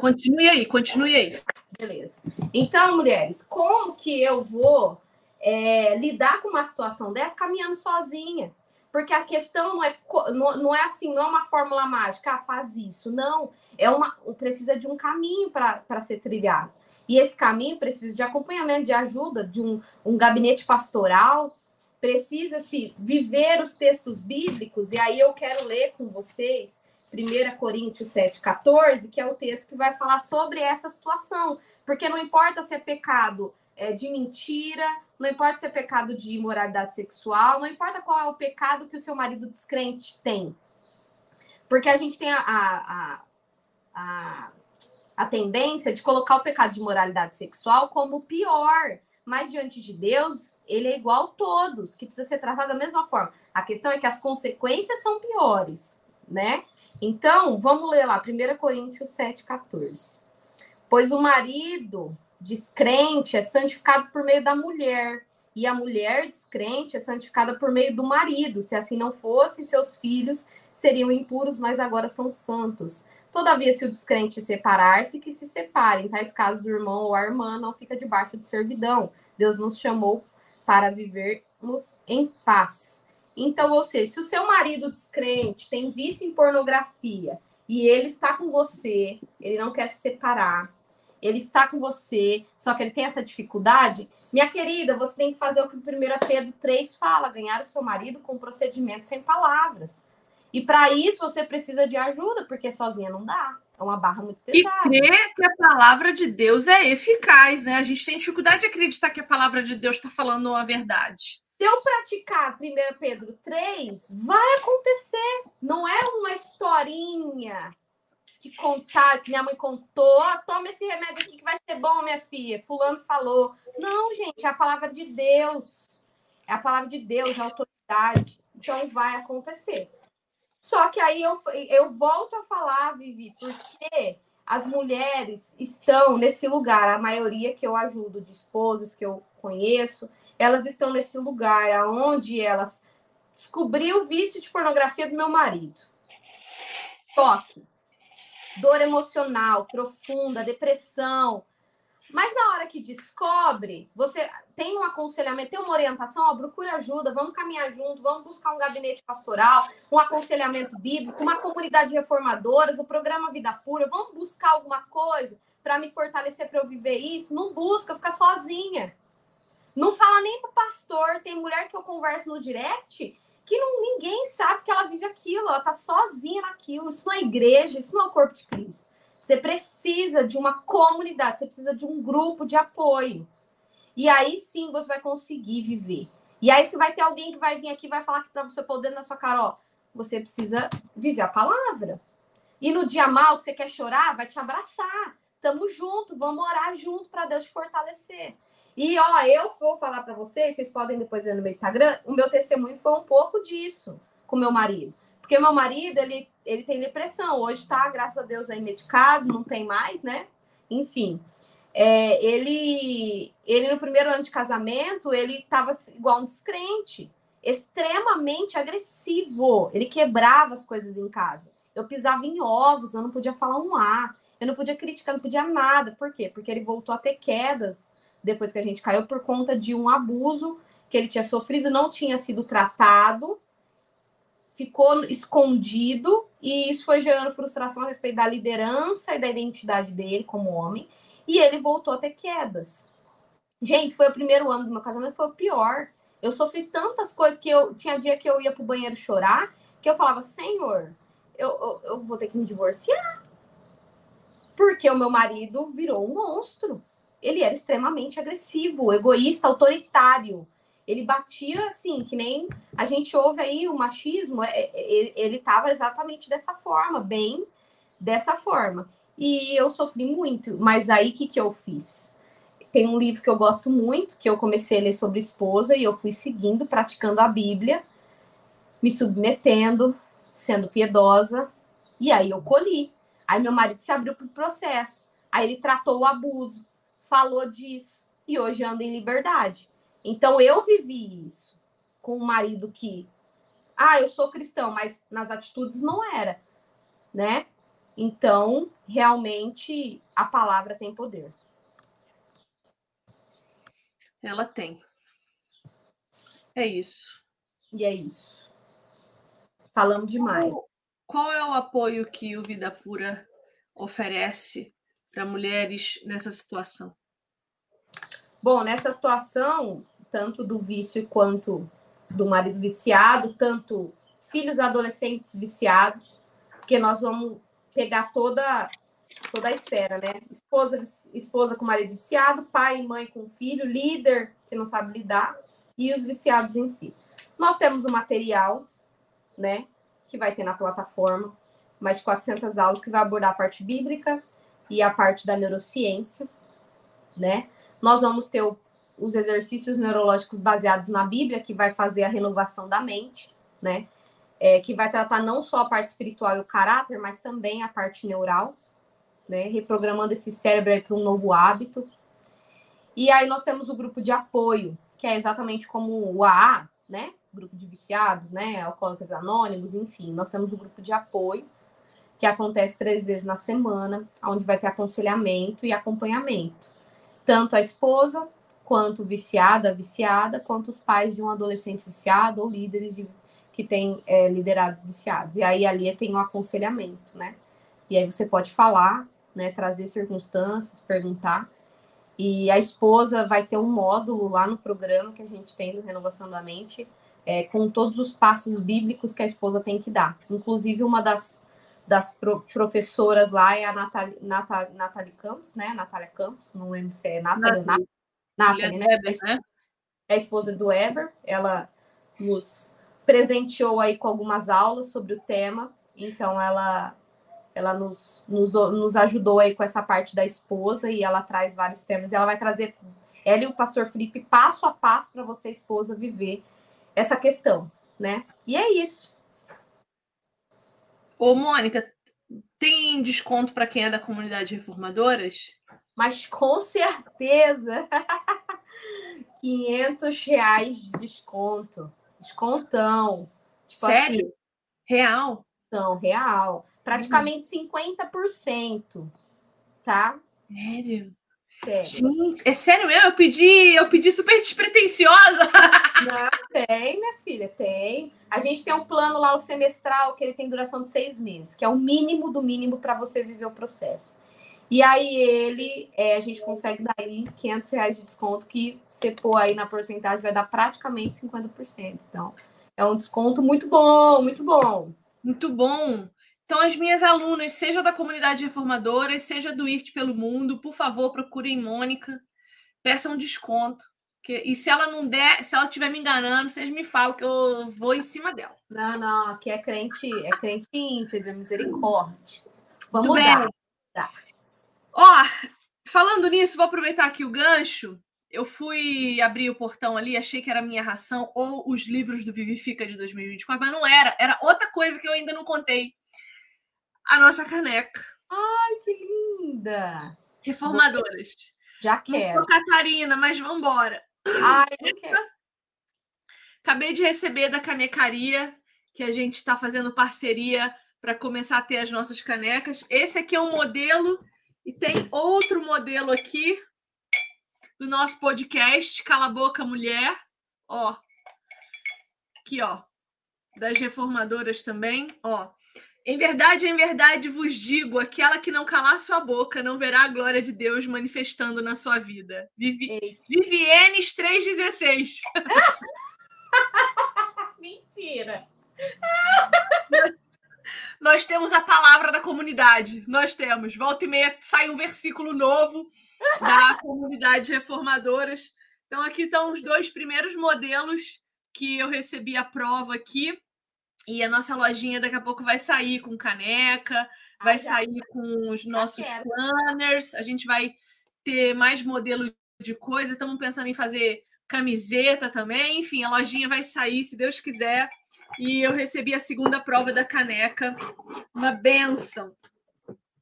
Continue aí, continue aí.
Beleza. Então, mulheres, como que eu vou é, lidar com uma situação dessa caminhando sozinha? Porque a questão não é, não, é assim, não é uma fórmula mágica, ah, faz isso. Não, é uma precisa de um caminho para ser trilhado. E esse caminho precisa de acompanhamento, de ajuda, de um, um gabinete pastoral, precisa-se viver os textos bíblicos, e aí eu quero ler com vocês 1 Coríntios 7, 14, que é o texto que vai falar sobre essa situação. Porque não importa se é pecado é, de mentira, não importa se é pecado de imoralidade sexual, não importa qual é o pecado que o seu marido descrente tem. Porque a gente tem a, a, a, a tendência de colocar o pecado de imoralidade sexual como pior. Mas diante de Deus, ele é igual a todos, que precisa ser tratado da mesma forma. A questão é que as consequências são piores, né? Então, vamos ler lá, 1 Coríntios 7, 14. Pois o marido descrente é santificado por meio da mulher, e a mulher descrente é santificada por meio do marido. Se assim não fosse, seus filhos seriam impuros, mas agora são santos. Todavia, se o descrente separar-se, que se separe. Em tais casos, o irmão ou a irmã não fica debaixo de servidão. Deus nos chamou para vivermos em paz. Então, ou seja, se o seu marido descrente tem vício em pornografia e ele está com você, ele não quer se separar, ele está com você, só que ele tem essa dificuldade, minha querida, você tem que fazer o que o 1 Pedro 3 fala: ganhar o seu marido com procedimento sem palavras. E para isso você precisa de ajuda, porque sozinha não dá. É uma barra muito pesada.
E crer que a palavra de Deus é eficaz, né? A gente tem dificuldade de acreditar que a palavra de Deus está falando a verdade.
Se eu praticar 1 Pedro 3, vai acontecer. Não é uma historinha que contar, que minha mãe contou, oh, toma esse remédio aqui que vai ser bom, minha filha. Fulano falou. Não, gente, é a palavra de Deus. É a palavra de Deus, é a autoridade, Então vai acontecer. Só que aí eu, eu volto a falar, Vivi, porque as mulheres estão nesse lugar, a maioria que eu ajudo, de esposas que eu conheço, elas estão nesse lugar onde elas descobriu o vício de pornografia do meu marido. Toque. Dor emocional profunda, depressão, mas na hora que descobre, você tem um aconselhamento, tem uma orientação, ó, procura ajuda, vamos caminhar junto, vamos buscar um gabinete pastoral, um aconselhamento bíblico, uma comunidade de reformadoras, o programa Vida Pura, vamos buscar alguma coisa para me fortalecer para eu viver isso. Não busca, fica sozinha. Não fala nem pro pastor. Tem mulher que eu converso no direct que não, ninguém sabe que ela vive aquilo, ela tá sozinha naquilo. Isso não é igreja, isso não é o corpo de Cristo. Você precisa de uma comunidade, você precisa de um grupo de apoio. E aí sim você vai conseguir viver. E aí você vai ter alguém que vai vir aqui e vai falar que para você poder na sua cara, ó, você precisa viver a palavra. E no dia mal que você quer chorar, vai te abraçar. Tamo junto, vamos orar junto para Deus te fortalecer. E ó, eu vou falar para vocês, vocês podem depois ver no meu Instagram, o meu testemunho foi um pouco disso com meu marido. Porque meu marido, ele, ele tem depressão. Hoje tá, graças a Deus, aí medicado, não tem mais, né? Enfim. É, ele, ele, no primeiro ano de casamento, ele tava igual um descrente. Extremamente agressivo. Ele quebrava as coisas em casa. Eu pisava em ovos, eu não podia falar um A. Eu não podia criticar, não podia nada. Por quê? Porque ele voltou a ter quedas depois que a gente caiu por conta de um abuso que ele tinha sofrido, não tinha sido tratado ficou escondido e isso foi gerando frustração a respeito da liderança e da identidade dele como homem. E ele voltou a ter quedas. Gente, foi o primeiro ano do meu casamento, foi o pior. Eu sofri tantas coisas que eu tinha dia que eu ia pro banheiro chorar, que eu falava, Senhor, eu, eu, eu vou ter que me divorciar. Porque o meu marido virou um monstro. Ele era extremamente agressivo, egoísta, autoritário ele batia assim, que nem a gente ouve aí o machismo, é, é, ele estava exatamente dessa forma, bem dessa forma. E eu sofri muito, mas aí o que, que eu fiz? Tem um livro que eu gosto muito, que eu comecei a ler sobre esposa, e eu fui seguindo, praticando a Bíblia, me submetendo, sendo piedosa, e aí eu colhi. Aí meu marido se abriu para o processo, aí ele tratou o abuso, falou disso, e hoje anda em liberdade. Então eu vivi isso com um marido que, ah, eu sou cristão, mas nas atitudes não era, né? Então, realmente a palavra tem poder.
Ela tem. É isso.
E é isso. Falamos demais.
Qual, qual é o apoio que o Vida Pura oferece para mulheres nessa situação?
Bom, nessa situação, tanto do vício quanto do marido viciado, tanto filhos adolescentes viciados, porque nós vamos pegar toda toda a esfera, né? Esposa esposa com marido viciado, pai e mãe com filho, líder que não sabe lidar e os viciados em si. Nós temos o material, né, que vai ter na plataforma, mais de 400 aulas que vai abordar a parte bíblica e a parte da neurociência, né? Nós vamos ter o os exercícios neurológicos baseados na Bíblia, que vai fazer a renovação da mente, né? É, que vai tratar não só a parte espiritual e o caráter, mas também a parte neural, né? Reprogramando esse cérebro para um novo hábito. E aí nós temos o grupo de apoio, que é exatamente como o AA, né? Grupo de viciados, né? Alcoólatras anônimos, enfim. Nós temos o grupo de apoio, que acontece três vezes na semana, onde vai ter aconselhamento e acompanhamento. Tanto a esposa quanto viciada, viciada, quanto os pais de um adolescente viciado ou líderes de, que têm é, liderados viciados. E aí ali tem um aconselhamento, né? E aí você pode falar, né, trazer circunstâncias, perguntar. E a esposa vai ter um módulo lá no programa que a gente tem do Renovação da Mente, é, com todos os passos bíblicos que a esposa tem que dar. Inclusive, uma das, das pro, professoras lá é a Nathalie, Nathalie, Nathalie Campos, né? Natália Campos, não lembro se é Nathalie, Nathalie Nathalie, né? Eber, né? É a esposa do Eber. Ela nos presenteou aí com algumas aulas sobre o tema. Então, ela ela nos, nos, nos ajudou aí com essa parte da esposa e ela traz vários temas. Ela vai trazer, ela e o pastor Felipe, passo a passo para você, esposa, viver essa questão, né? E é isso.
Ô, Mônica, tem desconto para quem é da comunidade Reformadoras?
Mas com certeza. 500 reais de desconto. Descontão.
Tipo Sério? Assim, real?
Então, real. Praticamente uhum. 50%. Tá?
Sério? Sério. Gente, é sério mesmo? Eu pedi, eu pedi super despretensiosa.
Tem, minha filha, tem. A gente tem um plano lá, o semestral, que ele tem duração de seis meses, que é o mínimo do mínimo para você viver o processo. E aí ele, é, a gente consegue dar aí 500 reais de desconto, que você pôr aí na porcentagem vai dar praticamente 50%. Então, é um desconto muito bom, muito bom.
Muito bom. Então, as minhas alunas, seja da comunidade reformadora, seja do IRT pelo mundo, por favor, procurem Mônica, peçam desconto. Que, e se ela não der, se ela estiver me enganando, vocês me falam que eu vou em cima dela.
Não, não, aqui é crente, é crente íntegra, misericórdia. Vamos Muito dar.
Ó, falando nisso, vou aproveitar aqui o gancho. Eu fui abrir o portão ali, achei que era minha ração ou os livros do Vivifica de 2024, mas não era. Era outra coisa que eu ainda não contei a nossa caneca.
Ai, que linda!
Reformadoras.
Já quero. Não
sou Catarina, mas vamos embora.
Ai, eu quero.
Acabei de receber da canecaria, que a gente está fazendo parceria para começar a ter as nossas canecas. Esse aqui é um modelo e tem outro modelo aqui do nosso podcast, Cala a Boca Mulher. Ó. Aqui, ó. Das reformadoras também, ó. Em verdade, em verdade vos digo: aquela que não calar sua boca não verá a glória de Deus manifestando na sua vida. Vivi... Vivienes 3,16.
Mentira.
Nós temos a palavra da comunidade. Nós temos. Volta e meia sai um versículo novo da comunidade reformadoras. Então, aqui estão os dois primeiros modelos que eu recebi a prova aqui. E a nossa lojinha daqui a pouco vai sair com caneca, vai sair com os nossos planners, a gente vai ter mais modelo de coisa. Estamos pensando em fazer camiseta também. Enfim, a lojinha vai sair, se Deus quiser. E eu recebi a segunda prova da caneca. Uma benção.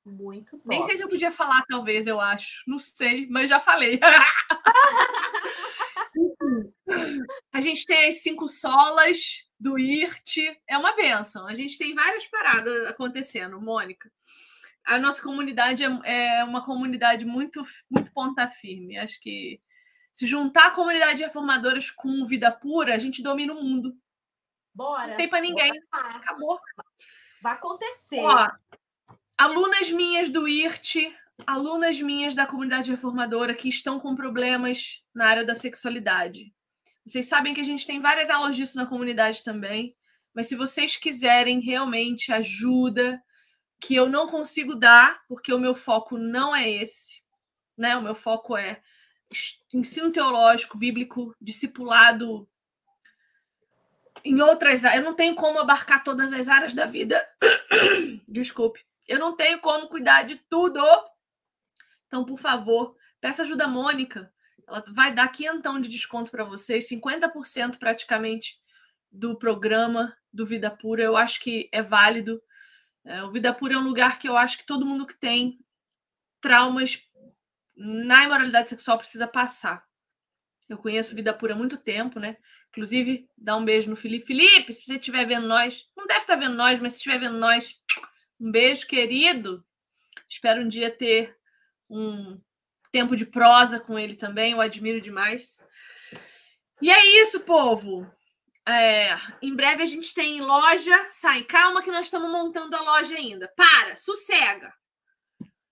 Muito top.
Nem sei se eu podia falar, talvez, eu acho. Não sei, mas já falei. a gente tem as cinco solas do IRT. É uma benção. A gente tem várias paradas acontecendo, Mônica. A nossa comunidade é, é uma comunidade muito, muito ponta firme. Acho que se juntar a comunidade de reformadoras com vida pura, a gente domina o mundo.
Bora.
Não tem para ninguém. Acabou.
Vai acontecer.
Ó, alunas minhas do IRT, alunas minhas da comunidade reformadora que estão com problemas na área da sexualidade. Vocês sabem que a gente tem várias aulas disso na comunidade também, mas se vocês quiserem realmente ajuda, que eu não consigo dar, porque o meu foco não é esse, né? O meu foco é ensino teológico, bíblico, discipulado em outras áreas. Eu não tenho como abarcar todas as áreas da vida. Desculpe. Eu não tenho como cuidar de tudo. Então, por favor, peça ajuda a Mônica. Ela vai dar quinhentão de desconto para vocês, 50% praticamente do programa do Vida Pura. Eu acho que é válido. É, o Vida Pura é um lugar que eu acho que todo mundo que tem traumas na imoralidade sexual precisa passar. Eu conheço Vida Pura há muito tempo, né? Inclusive, dá um beijo no Felipe. Felipe, se você estiver vendo nós, não deve estar vendo nós, mas se estiver vendo nós, um beijo, querido. Espero um dia ter um tempo de prosa com ele também, eu admiro demais. E é isso, povo. É, em breve a gente tem loja. Sai, calma que nós estamos montando a loja ainda. Para, sossega.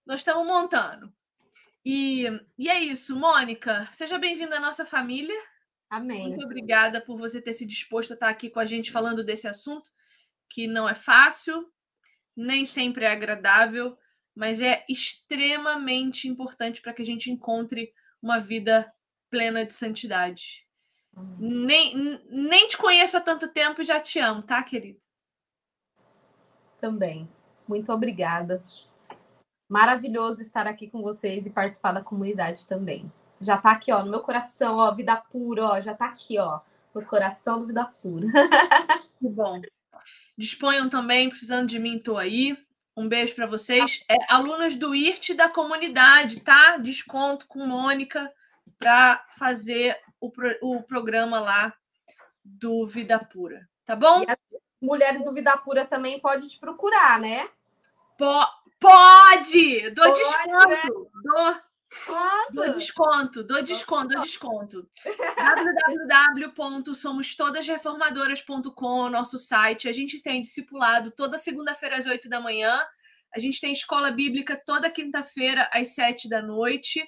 Nós estamos montando. E, e é isso, Mônica. Seja bem-vinda à nossa família.
Amém.
Muito obrigada por você ter se disposto a estar aqui com a gente falando desse assunto, que não é fácil, nem sempre é agradável, mas é extremamente importante para que a gente encontre uma vida plena de santidade. Nem, nem te conheço há tanto tempo e já te amo, tá, querido?
Também. Muito obrigada. Maravilhoso estar aqui com vocês e participar da comunidade também. Já tá aqui, ó, no meu coração, ó, vida pura, ó, já tá aqui, ó, no coração do Vida Pura.
Que bom. Disponham também, precisando de mim, estou aí. Um beijo para vocês. É, alunos do IRT da comunidade, tá? Desconto com Mônica para fazer o, pro, o programa lá do Vida Pura, tá bom?
Mulheres do Vida Pura também pode te procurar, né?
Po pode! Dou pode, desconto! Né? Dou Quanto? Dou desconto, dou desconto, dou desconto. www.somostodasreformadoras.com, nosso site. A gente tem discipulado toda segunda-feira às 8 da manhã. A gente tem escola bíblica toda quinta-feira às 7 da noite.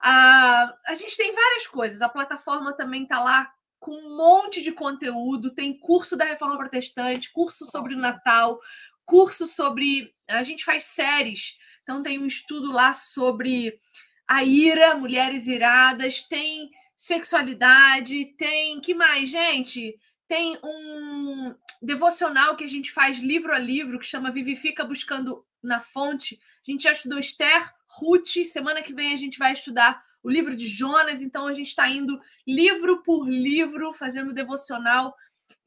A, a gente tem várias coisas. A plataforma também está lá com um monte de conteúdo. Tem curso da Reforma Protestante, curso sobre o Natal, curso sobre. A gente faz séries. Então, tem um estudo lá sobre a ira, mulheres iradas, tem sexualidade, tem que mais, gente? Tem um devocional que a gente faz livro a livro que chama Vivifica buscando na fonte. A gente já estudou Esther, Ruth, semana que vem a gente vai estudar o livro de Jonas, então a gente está indo livro por livro, fazendo devocional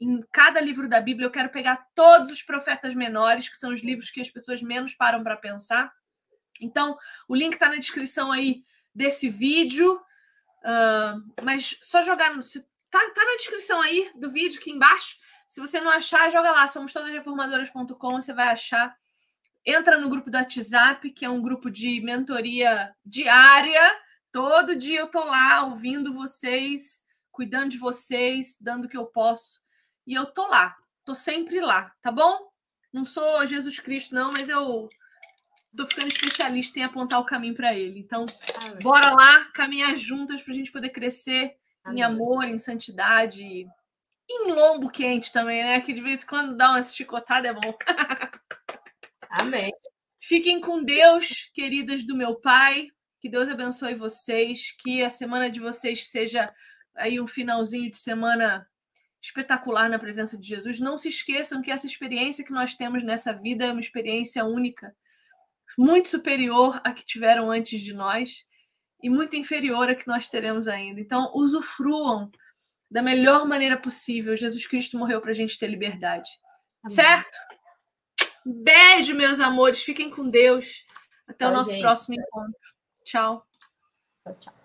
em cada livro da Bíblia. Eu quero pegar todos os profetas menores, que são os livros que as pessoas menos param para pensar, então, o link está na descrição aí desse vídeo. Uh, mas só jogar. No, tá, tá na descrição aí do vídeo aqui embaixo. Se você não achar, joga lá, somos todas reformadoras.com, você vai achar. Entra no grupo do WhatsApp, que é um grupo de mentoria diária. Todo dia eu tô lá ouvindo vocês, cuidando de vocês, dando o que eu posso. E eu tô lá, tô sempre lá, tá bom? Não sou Jesus Cristo, não, mas eu tô ficando especialista em apontar o caminho para ele. Então, Amém. bora lá caminhar juntas para a gente poder crescer Amém. em amor, em santidade, em lombo quente também, né? Que de vez em quando dá uma chicotada é bom.
Amém.
Fiquem com Deus, queridas do meu Pai. Que Deus abençoe vocês. Que a semana de vocês seja aí um finalzinho de semana espetacular na presença de Jesus. Não se esqueçam que essa experiência que nós temos nessa vida é uma experiência única muito superior à que tiveram antes de nós e muito inferior à que nós teremos ainda. Então, usufruam da melhor maneira possível. Jesus Cristo morreu para a gente ter liberdade. Amém. Certo? Beijo, meus amores. Fiquem com Deus. Até Tchau, o nosso gente. próximo encontro. Tchau. Tchau, tchau.